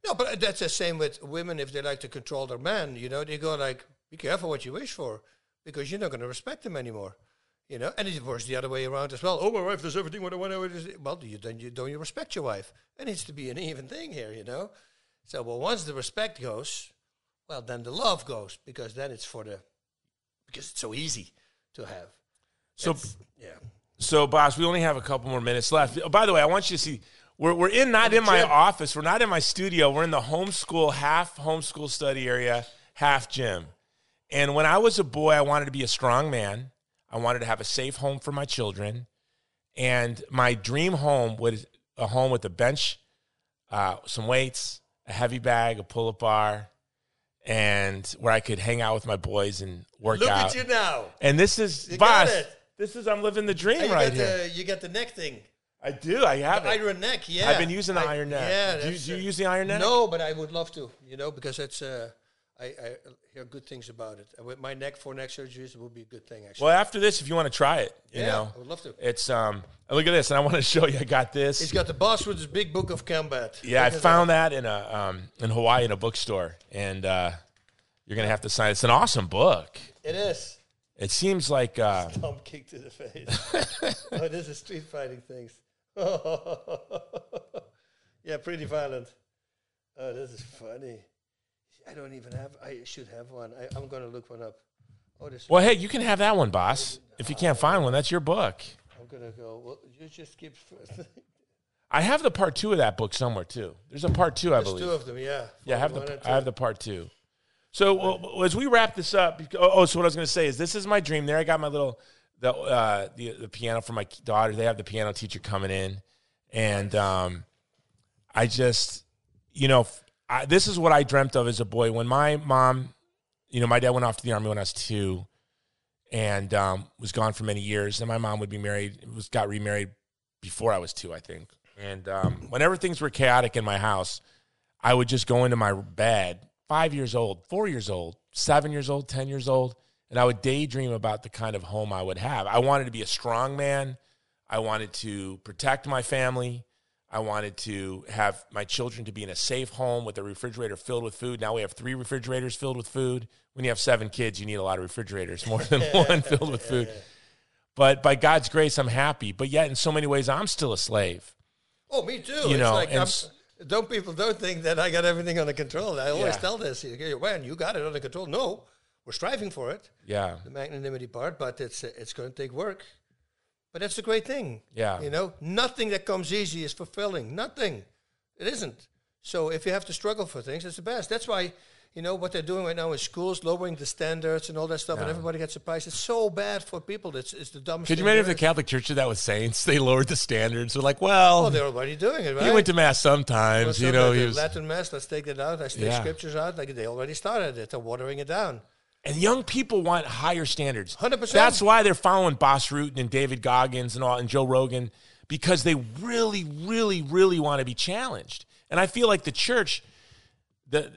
No, but that's the same with women if they like to control their man. You know, they go like, be careful what you wish for because you're not going to respect them anymore. You know, and it works the other way around as well. Oh, my wife does everything what I want. Well, do you then you don't you respect your wife? It needs to be an even thing here. You know. So, well, once the respect goes, well, then the love goes because then it's for the because it's so easy to have. So It's- yeah. So, Bas, we only have a couple more minutes left. Oh, by the way, I want you to see we're, we're in not in my office, we're not in my studio, we're in the homeschool, half homeschool study area, half gym. And when I was a boy, I wanted to be a strong man. I wanted to have a safe home for my children. And my dream home was a home with a bench, uh, some weights, a heavy bag, a pull up bar, and where I could hang out with my boys and work Look out. Look at you now. And this is, You boss, it. This is, I'm living the dream you right got here. the you got the neck thing. I do. I have The it. iron neck, yeah. I've been using the I- iron neck. Yeah, do you, do you uh, use the iron neck? No, but I would love to, you know, because it's. Uh, I, I hear good things about it. And with my neck for neck surgeries, it would be a good thing actually. Well, after this, if you want to try it, you yeah, know, I would love to. it's um. Look at this, and I want to show you. I got this. He's got the boss with his big book of combat. yeah, I Look at found that in a um in Hawaii in a bookstore, and uh, you're gonna have to sign. It's an awesome book. It is. It seems like uh, Thumb kick to the face. oh, this is street fighting things. yeah, pretty violent. Oh, this is funny. I don't even have. I should have one. I, I'm gonna look one up. Oh, this. well, hey, you can have that one, Bas. If you can't find one, that's your book. I'm gonna go. Well, you just keep. I have the part two of that book somewhere too. There's a part two, I There's believe. two of them. Yeah. Yeah, I have the I have the part two. So well, as we wrap this up, oh, oh, so what I was going to say is this is my dream. There, I got my little the uh, the the piano for my daughter. They have the piano teacher coming in, and um, I just you know I, this is what I dreamt of as a boy when my mom, you know, my dad went off to the army when I was two, and um, was gone for many years. And my mom would be married, was got remarried before I was two, I think. And um, whenever things were chaotic in my house, I would just go into my bed, five years old, four years old, seven years old, 10 years old, and I would daydream about the kind of home I would have. I wanted to be a strong man. I wanted to protect my family. I wanted to have my children to be in a safe home with a refrigerator filled with food. Now we have three refrigerators filled with food. When you have seven kids, you need a lot of refrigerators, more than one filled with food. But by God's grace, I'm happy. But yet, in so many ways, I'm still a slave. Oh, me too. You it's know, like and I'm, s- don't people don't think that I got everything under control. I always Yeah. tell this. you- Man, you got it under control. No, we're striving for it. Yeah. the magnanimity part, but it's it's going to take work. But that's the great thing. Yeah. You know, nothing that comes easy is fulfilling. Nothing. It isn't. So if you have to struggle for things, it's the best. That's why, you know what they're doing right now in schools, lowering the standards and all that stuff, and everybody gets surprised. It's so bad for people. It's, it's the dumbest. Could you thing imagine if the. Catholic Church did that with saints? They lowered the standards. They're like, well, Well, they're already doing it, right? he went to mass Well, sometimes. so you know, he was. Latin mass. Let's take that out. Let's take Yeah. scriptures out. Like they already started it. They're watering it down. And young people want higher standards. 100%. That's why they're following Bas Rutten and David Goggins and all and Joe Rogan because they really, really, really want to be challenged. And I feel like the church, the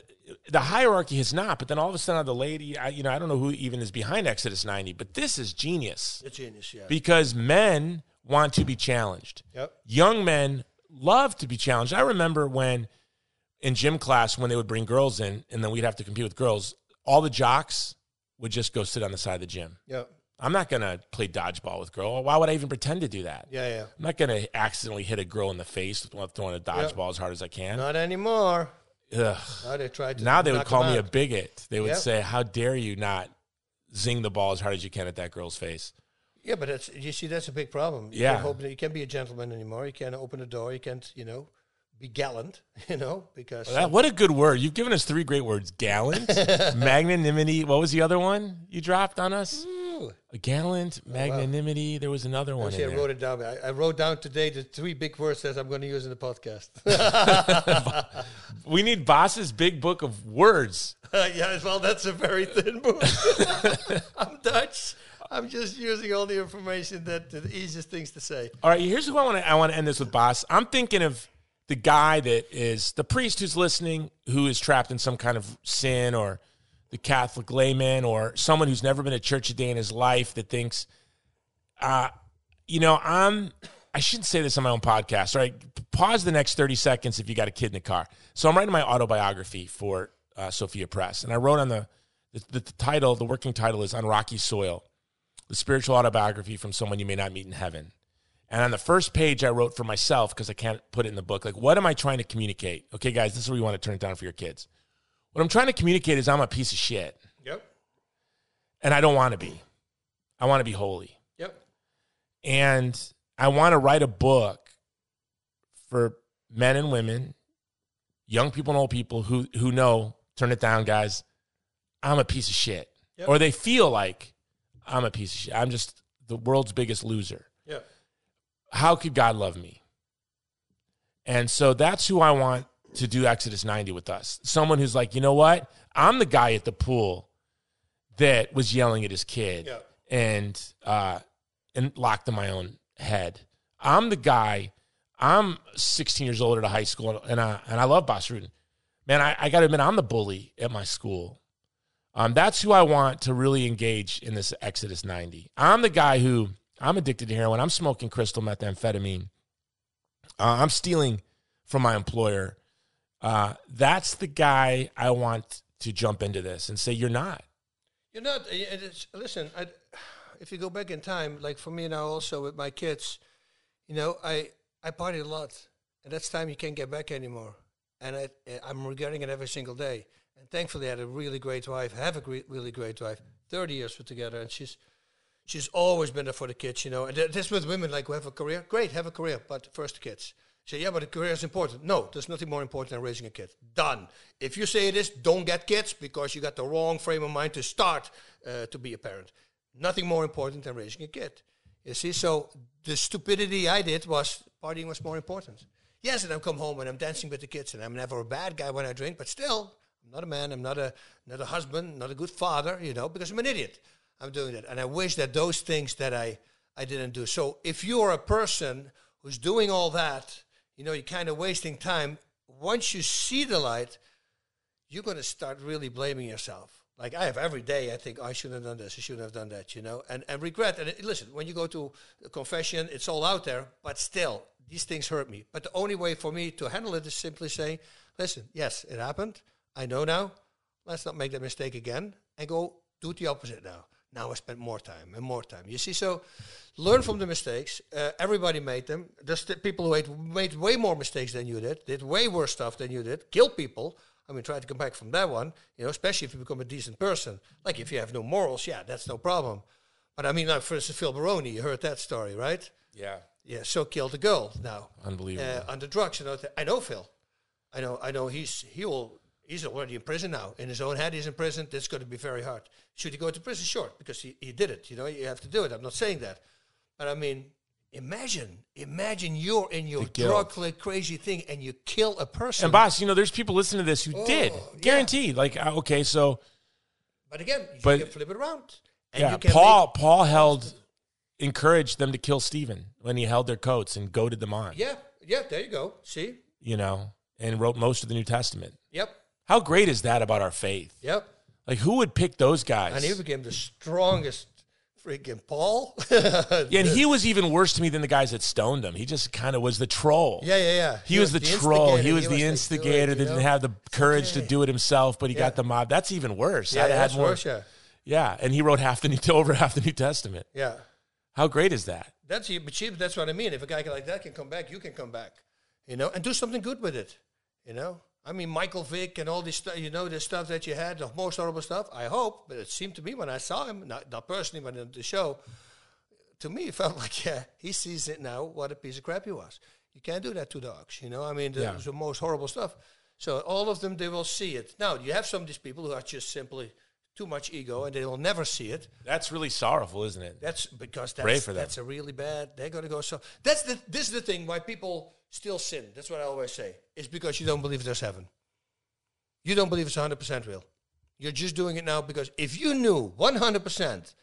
the hierarchy has not. But then all of a sudden, the lady, I, you know, I don't know who even is behind Exodus 90, but this is genius It's genius. Yeah. because men want to be challenged. Yep. Young men love to be challenged. I remember when in gym class when they would bring girls in and then we'd have to compete with girls, all the jocks would just go sit on the side of the gym. Yep. I'm not going to play dodgeball with girl. Why would I even pretend to do that? Yeah. Yeah. I'm not going to accidentally hit a girl in the face while throwing a dodgeball as hard as I can. Not anymore. Ugh. Now they tried to. Now they would call me a bigot. They would Yep. say, "How dare you not zing the ball as hard as you can at that girl's face?" Yeah, but that's you see that's a big problem. You Yeah. can't you can't be a gentleman anymore. You can't open the door. You can't you know be gallant. You know because That- what a good word. You've given us three great words gallant, magnanimity. What was the other one you dropped on us? Mm, A gallant, oh, magnanimity. There was another one. In I wrote it down. I, I wrote down today the three big words that I'm going to use in the podcast. We need Bas's big book of words. yeah, well, that's a very thin book. I'm Dutch. I'm just using all the information that the easiest things to say. All right, here's who I want to. I want to end this with, Bas. I'm thinking of the guy that is the priest who's listening, who is trapped in some kind of sin, or the Catholic layman, or someone who's never been to church a day in his life that thinks, uh, you know, I'm. I shouldn't say this on my own podcast. Right, pause the next 30 seconds if you got a kid in the car. So I'm writing my autobiography for uh, Sophia Press, and I wrote on the, the the title. The working title is "On Rocky Soil." the spiritual autobiography from someone you may not meet in heaven. And on the first page, I wrote for myself because I can't put it in the book. Like, what am I trying to communicate? Okay, guys, this is where you want to turn it down for your kids. What I'm trying to communicate is I'm a piece of shit, Yep. and I don't want to be. I want to be holy, Yep. and I want to write a book for men and women, young people and old people who who know. Turn it down, guys. I'm a piece of shit, Yep. or they feel like I'm a piece of shit. I'm just the world's biggest loser. Yeah. how could God love me? And so that's who I want to do Exodus 90 with us. Someone who's like, you know what? I'm the guy at the pool that was yelling at his kid Yeah. and uh, and locked in my own head. I'm the guy. I'm 16 years old at a high school, and I and I love Bas Rutten. Man, I, I got to admit, I'm the bully at my school. Um, that's who I want to really engage in this Exodus 90. I'm the guy who I'm addicted to heroin. I'm smoking crystal methamphetamine. Uh, I'm stealing from my employer. Uh, that's the guy I want to jump into this and say, You're not. You're not. It's, listen, I, if you go back in time, like for me now, also with my kids, you know, I I partied a lot, and that's time you can't get back anymore, and I I'm regretting it every single day. And thankfully, I had a really great wife. Have a great, really great wife. Thirty years we're together, and she's she's always been there for the kids, you know. And th- this with women like who have a career, great, have a career, but first the kids. Say, yeah, but a career is important. No, there's nothing more important than raising a kid. Done. If you say it is, don't get kids because you got the wrong frame of mind to start uh, to be a parent. Nothing more important than raising a kid. You see, so the stupidity I did was partying was more important. Yes, and I come home and I'm dancing with the kids, and I'm never a bad guy when I drink, but still, I'm not a man. I'm not a not a husband, not a good father, you know, because I'm an idiot. I'm doing that, and I wish that those things that I I didn't do. So if you are a person who's doing all that, you know, you're kind of wasting time. Once you see the light, you're going to start really blaming yourself. Like I have every day, I think "Oh, I shouldn't have done this, I shouldn't have done that, you know, and and regret. And it, listen, when you go to confession, it's all out there, but still, these things hurt me. But the only way for me to handle it is simply say, listen, yes, it happened. I know now. Let's not make that mistake again, and go do the opposite now. Now I spend more time and more time. You see, so learn from the mistakes. Uh, everybody made them. There's st- people who made, made way more mistakes than you did, did way worse stuff than you did, killed people. I mean, try to come back from that one, you know, especially if you become a decent person. Like if you have no morals, yeah, that's no problem. But I mean, like for instance, Phil Baroni, you heard that story, right? Yeah. Yeah, so killed a girl now. Unbelievable. Uh, under drugs, you know. I know Phil. I know. I know. He's he will He's already in prison now. In his own head, he's in prison. That's going to be very hard. Should he go to prison? Sure, because he, he did it. You know, you have to do it. I'm not saying that. But I mean, imagine, imagine you're in your drug like crazy thing and you kill a person. And Bas, you know, there's people listening to this who did, Oh, yeah. guaranteed. Like, uh, okay, so but again, you But- can flip it around. And yeah, you can Paul make- Paul held encouraged them to kill Stephen when he held their coats and goaded them on. yeah, yeah, there you go. See? You know, and wrote most of the New Testament. Yep, How great is that about our faith? yep. Like, who would pick those guys? And he became the strongest freaking Paul. yeah, and he was even worse to me than the guys that stoned him. He just kind of was the troll. Yeah, yeah, yeah. He, was, the, troll. He was the like, "Do it," instigator you that didn't have the courage to do it himself, but he Yeah. got the mob. That's even worse. Yeah, yeah, had more. worse, yeah. Yeah, and he wrote half the New over half the New Testament. Yeah. How great is that? That's but see, that's what I mean. If a guy like that can come back, you can come back, you know, and do something good with it, you know. I mean, Michael Vick and all this stuff, you know, the stuff that you had, the most horrible stuff. I hope, but it seemed to me when I saw him, not, not personally, but in the show, to me, it felt like, yeah, he sees it now. What a piece of crap he was. You can't do that to dogs, you know. I mean, the, Yeah. the most horrible stuff. So all of them, they will see it. Now you have some of these people who are just simply too much ego, and they will never see it. That's really sorrowful, isn't it? That's because Pray for them. that's a really bad. They're gonna go so. That's the. This is the thing why people still sin. That's what I always say. It's because you don't believe there's heaven. You don't believe it's 100 percent real. You're just doing it now because if you knew 100 percent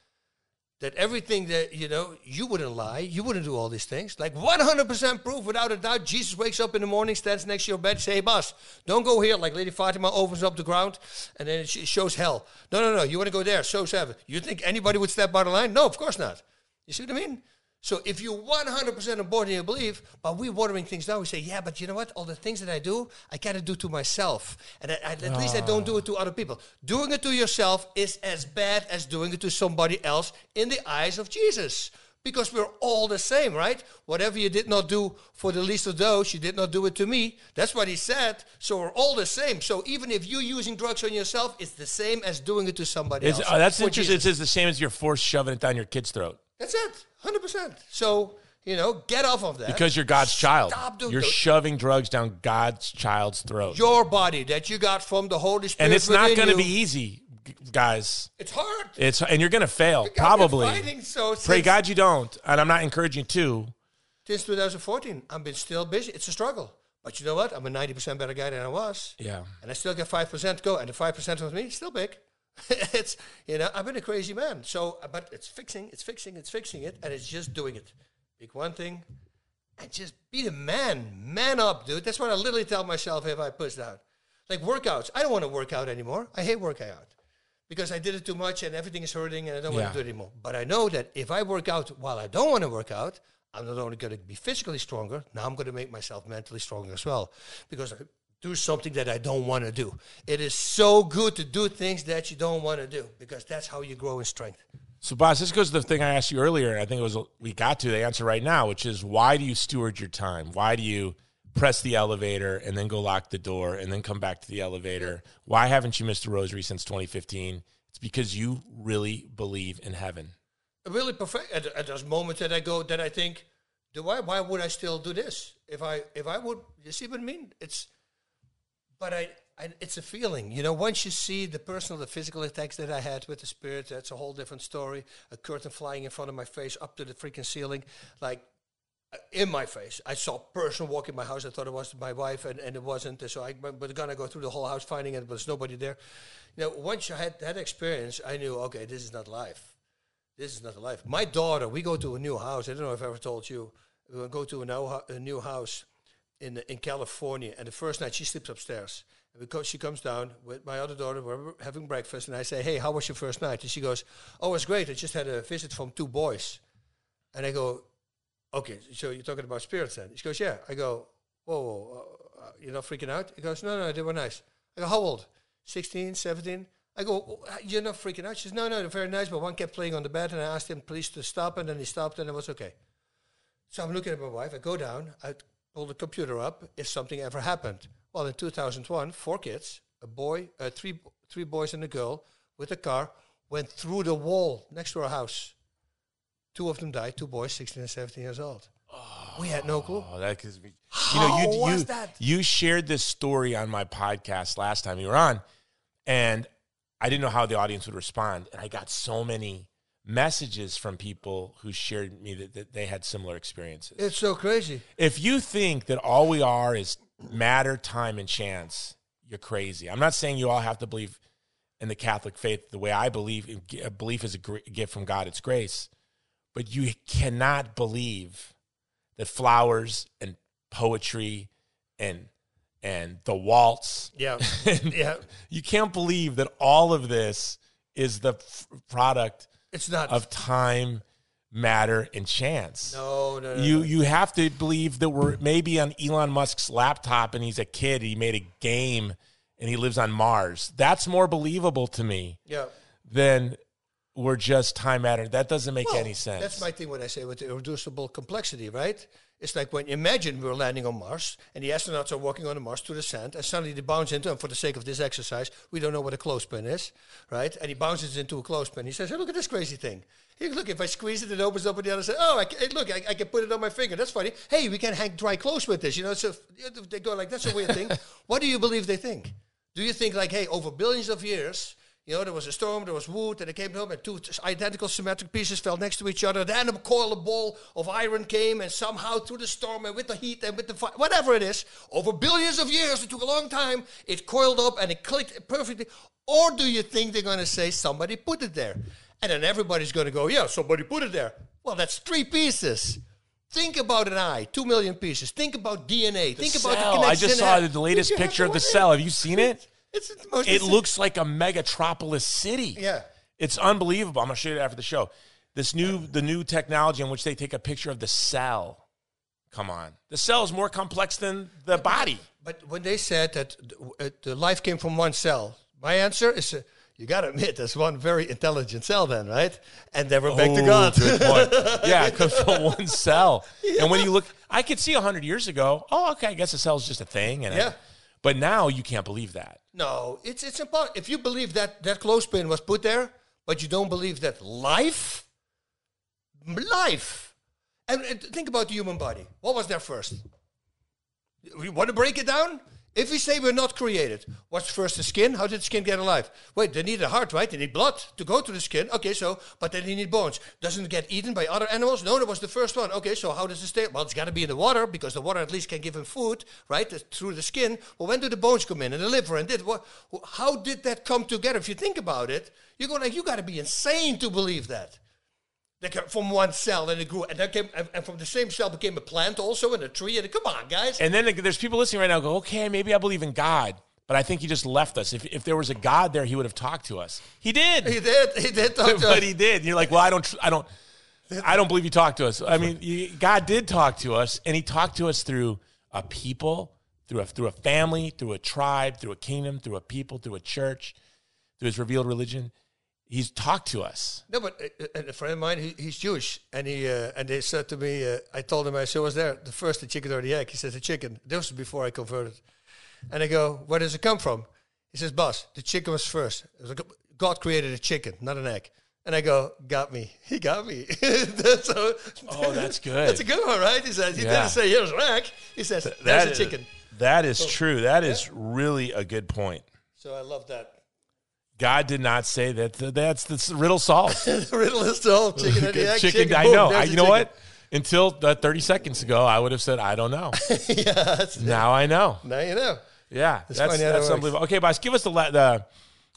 that everything that you know, you wouldn't lie, you wouldn't do all these things. Like 100 percent proof, without a doubt. Jesus wakes up in the morning, stands next to your bed, say, "Hey, Bas, don't go here." Like Lady Fatima opens up the ground, and then it shows hell. No, no, no. You want to go there? Shows heaven. You think anybody would step out of line? No, of course not. You see what I mean? So if you're 100% on board in your belief, but we're watering things down, we say, yeah, but you know what? All the things that I do, I got to do to myself. And I, I- at least I don't do it to other people. Doing it to yourself is as bad as doing it to somebody else in the eyes of Jesus. Because we're all the same, right? Whatever you did not do for the least of those, you did not do it to me. That's what he said. So we're all the same. So even if you're using drugs on yourself, it's the same as doing it to somebody It's, else. oh, that's interesting. Jesus. It's the same as your force shoving it down your kid's throat That's it, hundred percent. So you know, get off of that because you're God's child. Stop doing You're the- shoving drugs down God's child's throat, your body that you got from the Holy Spirit. and it's not going to be easy, g- guys. It's hard. It's and you're going to fail probably. fighting, so Pray since- God you don't, and I'm not encouraging you to. Since 2014, I've been still busy. It's a struggle, but you know what? I'm a 90 percent better guy than I was, Yeah. and I still get five percent to go, and the five percent of me is still big. it's you know, I've been a crazy man. So, uh, but it's fixing, it's fixing, it's fixing it, and it's just doing it. Pick one thing, and just be the man. Man up, dude. That's what I literally tell myself if I push down. Like workouts. I don't want to work out anymore. I hate working out because I did it too much and everything is hurting and I don't Yeah. want to do it anymore. But I know that if I work out while I don't want to work out, I'm not only going to be physically stronger, now I'm going to make myself mentally stronger as well because I do something that I don't want to do. It is so good to do things that you don't want to do because that's how you grow in strength. So, Bas, this goes to the thing I asked you earlier, and I think it was we got to the answer right now, which is why do you steward your time? Why do you press the elevator and then go lock the door and then come back to the elevator? Why haven't you missed a rosary since 2015? It's because you really believe in heaven. really perfect. At, at those moments that I go, that I think, do I? Why would I still do this? If I, if I would, you see what I mean? It's, but I, I, it's a feeling. You know, once you see the personal, the physical attacks that I had with the spirit, that's a whole different story. A curtain flying in front of my face up to the freaking ceiling, like uh, in my face. I saw a person walk in my house. I thought it was my wife, and, and it wasn't. So I was gonna go through the whole house finding it, but there's nobody there. You know, once I had that experience, I knew, okay, this is not life. This is not life. My daughter, we go to a new house. I don't know if I ever told you. We go to a new, a new house in in California, and the first night she sleeps upstairs. And because she comes down with my other daughter, we're having breakfast, and I say, "Hey, how was your first night?" And she goes, "Oh, it's great. I just had a visit from two boys." And I go, "Okay, so you're talking about spirits then?" She goes, "Yeah." I go, "Whoa, whoa uh, you're not freaking out?" He goes, "No, no, they were nice." I go, "How old?" 16, 17. I go, "Oh, you're not freaking out. She says, no, no, they're very nice, but one kept playing on the bed, and I asked him please to stop, and then he stopped, and it was okay. So I'm looking at my wife. I go down. I pull the computer up. If something ever happened, well, in 2001, four kids, a boy, uh, three three boys and a girl, with a car, went through the wall next to our house. Two of them died. Two boys, 16 and 17 years old. We had no clue. Oh, that gives me. you know, you How was you, that? you shared this story on my podcast last time you were on, and I didn't know how the audience would respond, and I got so many messages from people who shared me that, that they had similar experiences. It's so crazy. if you think that all we are is matter, time, and chance, you're crazy. I'm not saying you all have to believe in the Catholic faith the way I believe. Belief is a gift from God; it's grace. But you cannot believe that flowers and poetry and and the waltz. Yeah. Yeah. You can't believe that all of this is the f- product It's not. of time, matter, and chance no, no, no. you no. you have to believe that we're maybe on Elon Musk's laptop and he's a kid. He made a game and he lives on Mars. That's more believable to me Yeah. than we're just time matter. That doesn't make Well, any sense. That's my thing when I say with the irreducible complexity, right? It's like when imagine we're landing on Mars and the astronauts are walking on the Mars to the sand, and suddenly they bounce into, and for the sake of this exercise, we don't know what a clothespin is, right? And he bounces into a clothespin. He says, "Hey, look at this crazy thing. Here, look, if I squeeze it, it opens up on the other side. Oh, I can, hey, look, I, I can put it on my finger. That's funny. Hey, we can hang dry clothes with this. You know, so they go like, that's a weird thing. What do you believe they think? Do you think like, hey, over billions of years, you know, there was a storm, there was wood, and it came home, and two identical symmetric pieces fell next to each other. Then a coil, a ball of iron came, and somehow through the storm and with the heat and with the fire, whatever it is, over billions of years, it took a long time, it coiled up and it clicked perfectly. Or do you think they're going to say somebody put it there? And then everybody's going to go, yeah, somebody put it there. Well, that's three pieces. Think about an eye, two million pieces. Think about DNA. Think about the cell. I just saw the latest picture of the cell. Have you seen it? It's the most It looks like a megatropolis city. Yeah. It's unbelievable. I'm gonna show you after the show. This new the new technology in which they take a picture of the cell. Come on. The cell is more complex than the body. But when they said that uh, the life came from one cell, my answer is uh, you got to admit there's one very intelligent cell then, right? And then we're back to Oh, God. Yeah, it comes from one cell. And when you look, I could see hundred years ago. Oh, okay. I guess a cell's just a thing. And Yeah. But now you can't believe that. no, it's it's important. If you believe that that clothespin was put there, but you don't believe that life, life, and, and think about the human body. What was there first? We want to break it down. If we say we're not created, what's first the skin? How did the skin get alive? Wait, they need a heart, right? They need blood to go to the skin. Okay, so, but then they need bones. Doesn't it get eaten by other animals? No, that was the first one. Okay, so how does it stay? Well, it's got to be in the water because the water at least can give him food, right? That's Through the skin. Well, when do the bones come in and the liver and did what? How did that come together? If you think about it, you're go like, you got to be insane to believe that. From one cell and it grew, and then came, and, and from the same cell became a plant also and a tree. And come on, guys. And then there's people listening right now go, okay, maybe I believe in God, but I think he just left us. If, if there was a God there, he would have talked to us. He did. he did. He did talk to us. but he did. And you're like, well, I don't, I don't, I don't believe he talked to us. I mean, you, God did talk to us, and he talked to us through a people, through a through a family, through a tribe, through a kingdom, through a people, through a church, through his revealed religion. He's talked to us. No, but uh, uh, a friend of mine, he, he's Jewish, and he uh, and they said to me, uh, I told him, I said, was there the first the chicken or the egg? He says the chicken. This was before I converted, and I go, where does it come from? He says, Bas, the chicken was first. Was like, God created a chicken, not an egg. And I go, got me. He got me. so, Oh, that's good. That's a good one, right? He says he Yeah. didn't say here's an egg. He says there's That a is- chicken. That is true. That is really a good point. So I love that. God did not say that. That's the riddle solved. the riddle is solved. Chicken egg. chicken, I know. I, you know chicken. what? Until uh, 30 seconds ago, I would have said, I don't know. yeah, now I know. now you know. Yeah, It's that's, that's that unbelievable. Okay, Bas, give us the, the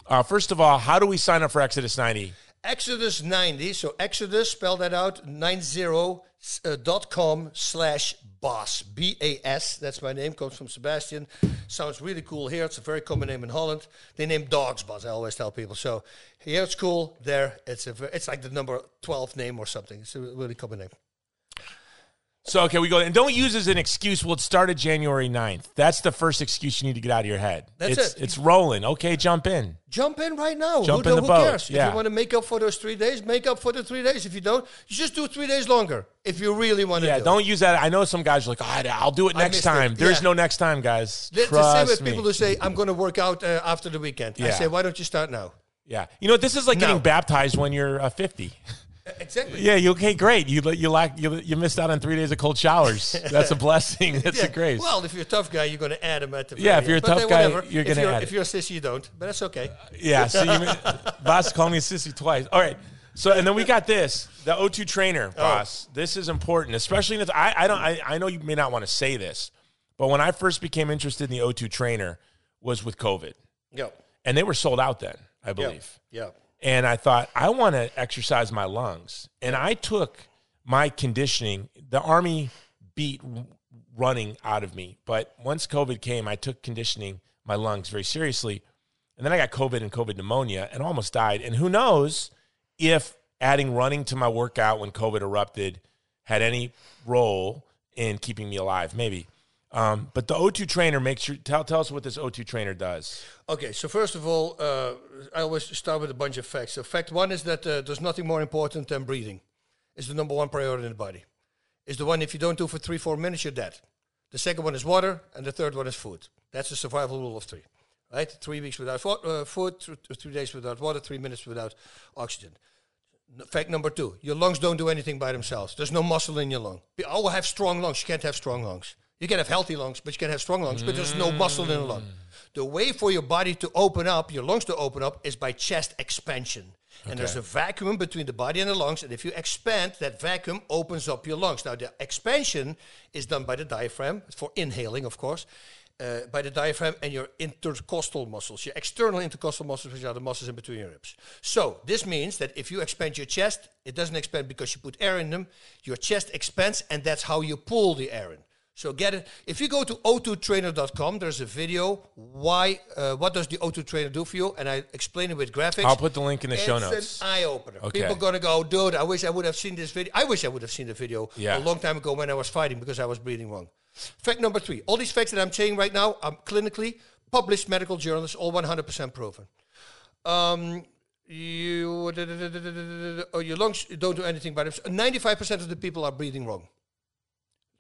uh, first of all, how do we sign up for Exodus 90? Exodus 90. So Exodus, spell that out, 90 uh, dot com slash Bas. B A S. That's my name. Comes from Sebastian. Sounds really cool here. It's a very common name in Holland. They name dogs Bas. I always tell people. So here it's cool. There it's a. It's like the number 12 name or something. It's a really common name. So, okay, we go, and don't use as an excuse, well, it started January 9th. That's the first excuse you need to get out of your head. That's it's, it. It's rolling. Okay, jump in. Jump in right now. Jump who, in the who boat, cares? If you want to make up for those three days, make up for the three days. If you don't, you just do three days longer. If you really want to Yeah, do don't use that. I know some guys are like, oh, I'll do it next missed it. time. There's Yeah. no next time, guys. The, the same with me. people who say, I'm going to work out uh, after the weekend. I say, why don't you start now? yeah. You know, this is like No. getting baptized when you're uh, 50. Exactly. Yeah, you okay? Great. You you lack you, you missed out on three days of cold showers. That's a blessing. That's Yeah. a grace. Well, if you're a tough guy, you're going to add them at the Yeah, if you're a tough guy, whatever. you're gonna add If you're a sissy, you don't. But that's okay. Uh, yeah. So you Bas called me a sissy twice. All right. So and then we got this the O2 trainer, Oh. Bas. This is important, especially if I I don't I, I know you may not want to say this, but when I first became interested in the O2 trainer was with COVID, Yeah. and they were sold out then, I believe. Yeah. And I thought I want to exercise my lungs, and I took my conditioning. The army beat running out of me, but once COVID came, I took conditioning my lungs very seriously, and then I got COVID and COVID pneumonia, and almost died. And who knows if adding running to my workout when COVID erupted had any role in keeping me alive? Maybe. Um, but the O2 trainer makes you tell tell us what this O2 trainer does. Okay, so first of all, uh, I always start with a bunch of facts. So, fact one is that uh, there's nothing more important than breathing. It's the number one priority in the body. It's the one if you don't do for three, four minutes, you're dead. The second one is water, and the third one is food. That's the survival rule of three, right? Three weeks without uh, food, th- th- three days without water, three minutes without oxygen. Fact number two: your lungs don't do anything by themselves. There's no muscle in your lung. Be- Oh, have strong lungs. You can't have strong lungs. You can have healthy lungs, but you can have strong lungs. But there's no muscle in the lung. The way for your body to open up, your lungs to open up, is by chest expansion. And there's a vacuum between the body and the lungs. And if you expand, that vacuum opens up your lungs. Now, the expansion is done by the diaphragm for inhaling, of course. Uh, by the diaphragm and your intercostal muscles, your external intercostal muscles, which are the muscles in between your ribs. So this means that if you expand your chest, it doesn't expand because you put air in them. Your chest expands, and that's how you pull the air in. So get it. If you go to o2trainer.com, there's a video. Why? Uh, what does the O2 trainer do for you? And I explain it with graphics. I'll put the link in the show notes. It's an eye opener. Okay. People gonna go, dude. I wish I would have seen this video. I wish I would have seen the video Yeah. a long time ago when I was fighting because I was breathing wrong. Fact number three: all these facts that I'm saying right now are clinically published medical journals, all 100% proven. Um, you, oh, your lungs don't do anything by themselves. 95% of the people are breathing wrong.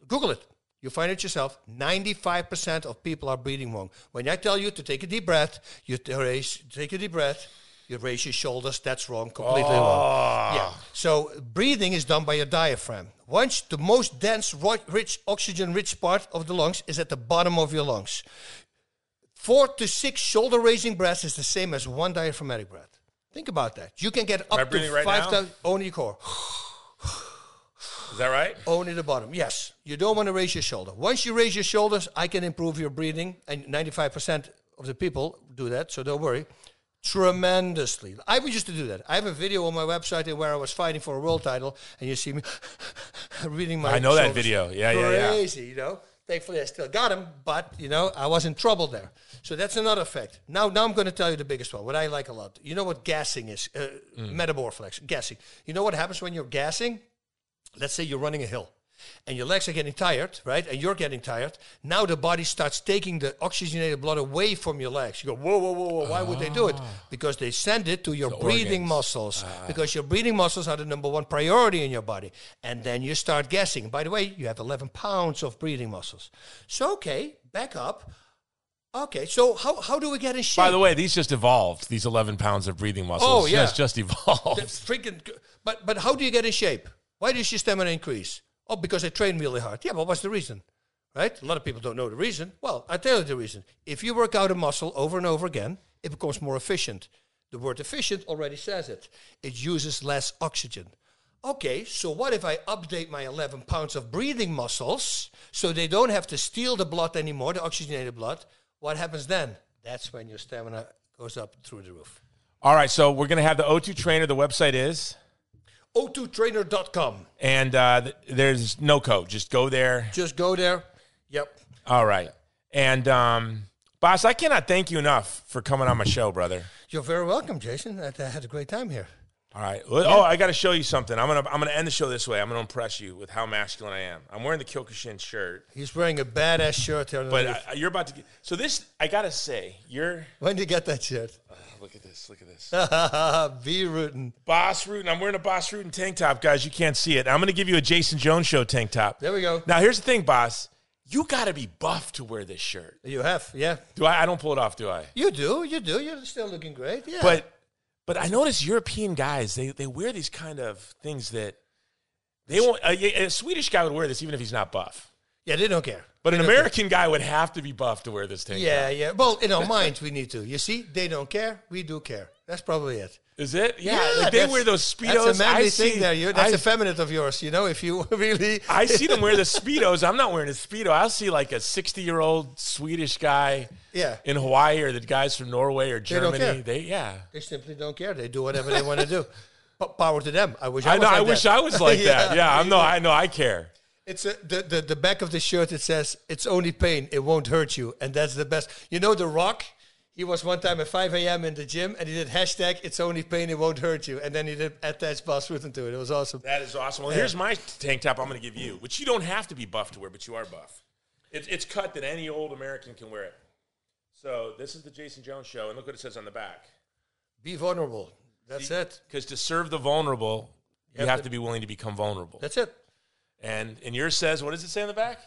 Google it. You find it yourself. 95% of people are breathing wrong. When I tell you to take a deep breath, you t- raise, take a deep breath, you raise your shoulders. That's wrong, completely wrong. Yeah. So breathing is done by your diaphragm. Once the most dense, rich, oxygen-rich part of the lungs is at the bottom of your lungs. Four to six shoulder-raising breaths is the same as one diaphragmatic breath. Think about that. You can get up to right five now? thousand only core. Is that right? Only the bottom. Yes. You don't want to raise your shoulder. Once you raise your shoulders, I can improve your breathing. And 95% of the people do that, so don't worry. Tremendously. I used to do that. I have a video on my website where I was fighting for a world title, and you see me reading my. I know that video. Yeah, yeah, yeah. Crazy, you know. Thankfully, I still got him, but you know, I was in trouble there. So that's another fact. Now, now I'm going to tell you the biggest one. What I like a lot. You know what gassing is? Uh, Mm. Metaboor. Gassing. You know what happens when you're gassing? Let's say you're running a hill and your legs are getting tired, right? And you're getting tired. Now the body starts taking the oxygenated blood away from your legs. You go, whoa, whoa, whoa, whoa. Why would they do it? Ah. Because they send it to your The breathing organs. muscles. Ah. Because your breathing muscles are the number one priority in your body. And then you start guessing. By the way, you have 11 pounds of breathing muscles. So, okay, back up. Okay, so how, how do we get in shape? By the way, these just evolved. These 11 pounds of breathing muscles. Oh, yeah. Just, just evolved. Freaking. But but how do you get in shape? Why does your stamina increase? Oh, because I train really hard. Yeah, but what's the reason? Right? A lot of people don't know the reason. Well, I tell you the reason. If you work out a muscle over and over again, it becomes more efficient. The word efficient already says it. It uses less oxygen. Okay, so what if I update my 11 pounds of breathing muscles so they don't have to steal the blood anymore, the oxygenated blood? What happens then? That's when your stamina goes up through the roof. All right, so we're going to have the O2 trainer. The website is, o2trainer.com. and uh, th- there's no code. Just go there. Just go there. Yep. All right. And, um, Bas, I cannot thank you enough for coming on my show, brother. You're very welcome, Jason. I, I had a great time here. All right. Oh, I got to show you something. I'm gonna I'm gonna end the show this way. I'm gonna impress you with how masculine I am. I'm wearing the Kyokushin shirt, He's wearing a badass shirt but. I, you're about to get. So this, I gotta say, you're. when did you get that shirt? Look at this. Look at this. Be rooting. Bas Rutten. I'm wearing a Bas Rutten tank top, guys. You can't see it. I'm going to give you a Jason Jones show tank top. There we go. Now, here's the thing, Bas. You got to be buff to wear this shirt. You have, yeah. Do I? I don't pull it off, do I? You do, you do. You're still looking great. Yeah. But But I notice European guys they they wear these kind of things that they won't. A, a Swedish guy would wear this even if he's not buff. Yeah, they don't care. But They an don't care. American guy would have to be buff to wear this tank. Yeah, top. yeah. Well, in our minds, we need to. You see, they don't care. We do care. That's probably it. Is it? Yeah, like they wear those speedos. That's a manly I see, thing there. You, that's I, a feminine of yours. You know, if you really. I see them wear the speedos. I'm not wearing a speedo. I'll see like a 60 year old Swedish guy Yeah. in Hawaii or the guys from Norway or Germany. care. They, yeah. They simply don't care. They do whatever they want to do. P- power to them. I wish I, I was know. like I wish. I was like that. Yeah, I'm no. I know. I care. It's a, the, the the back of the shirt. It says, "It's only pain. It won't hurt you," and that's the best. You know, The Rock. He was one time at 5 a.m. in the gym, and he did hashtag "It's only pain. It won't hurt you," and then he did attach Bas Rutten to it. It was awesome. That is awesome. Well, here's my tank top. I'm going to give you, which you don't have to be buff to wear, but you are buff. It's it's cut that any old American can wear it. So this is the Jason Jones show, and look what it says on the back. Be vulnerable. That's it. Because to serve the vulnerable, you have have to- to be willing to become vulnerable. That's it. And and yours says, what does it say on the back?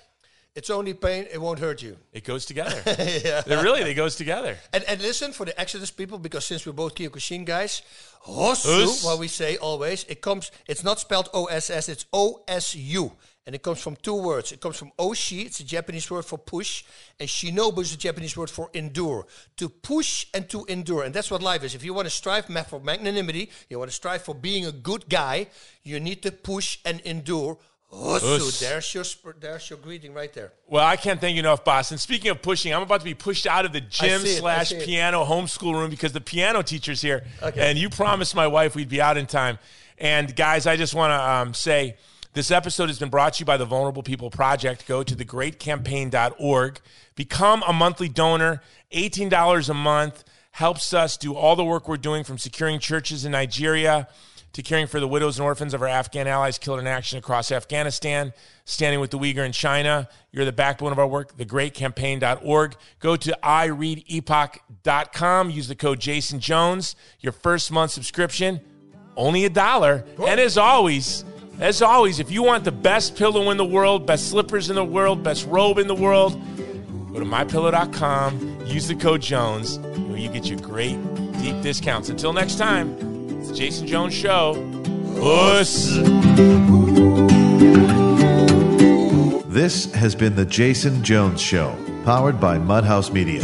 It's only pain. It won't hurt you. It goes together. yeah. They really, it goes together. And, and listen for the Exodus people, because since we're both Kyokushin guys, Osu, what we say always, it comes, it's not spelled O-S-S, it's O-S-U. And it comes from two words. It comes from Oshi, it's a Japanese word for push, and Shinobu is a Japanese word for endure. To push and to endure. And that's what life is. If you want to strive for magnanimity, you want to strive for being a good guy, you need to push and endure. Hosu, Hus. there's your, sp- there's your greeting right there. Well, I can't thank you enough, boss. And speaking of pushing, I'm about to be pushed out of the gym it, slash piano homeschool room because the piano teacher's here. Okay. And you promised my wife we'd be out in time. And guys, I just want to um, say this episode has been brought to you by the Vulnerable People Project. Go to thegreatcampaign.org. Become a monthly donor. $18 a month helps us do all the work we're doing from securing churches in Nigeria to caring for the widows and orphans of our Afghan allies killed in action across Afghanistan, standing with the Uyghur in China. You're the backbone of our work, thegreatcampaign.org. Go to ireadepoch.com, use the code Jason Jones. Your first month subscription, only a dollar. And as always, as always, if you want the best pillow in the world, best slippers in the world, best robe in the world, go to mypillow.com, use the code Jones, where you get your great deep discounts. Until next time, it's the Jason Jones Show. Puss. This has been The Jason Jones Show, powered by Mudhouse Media.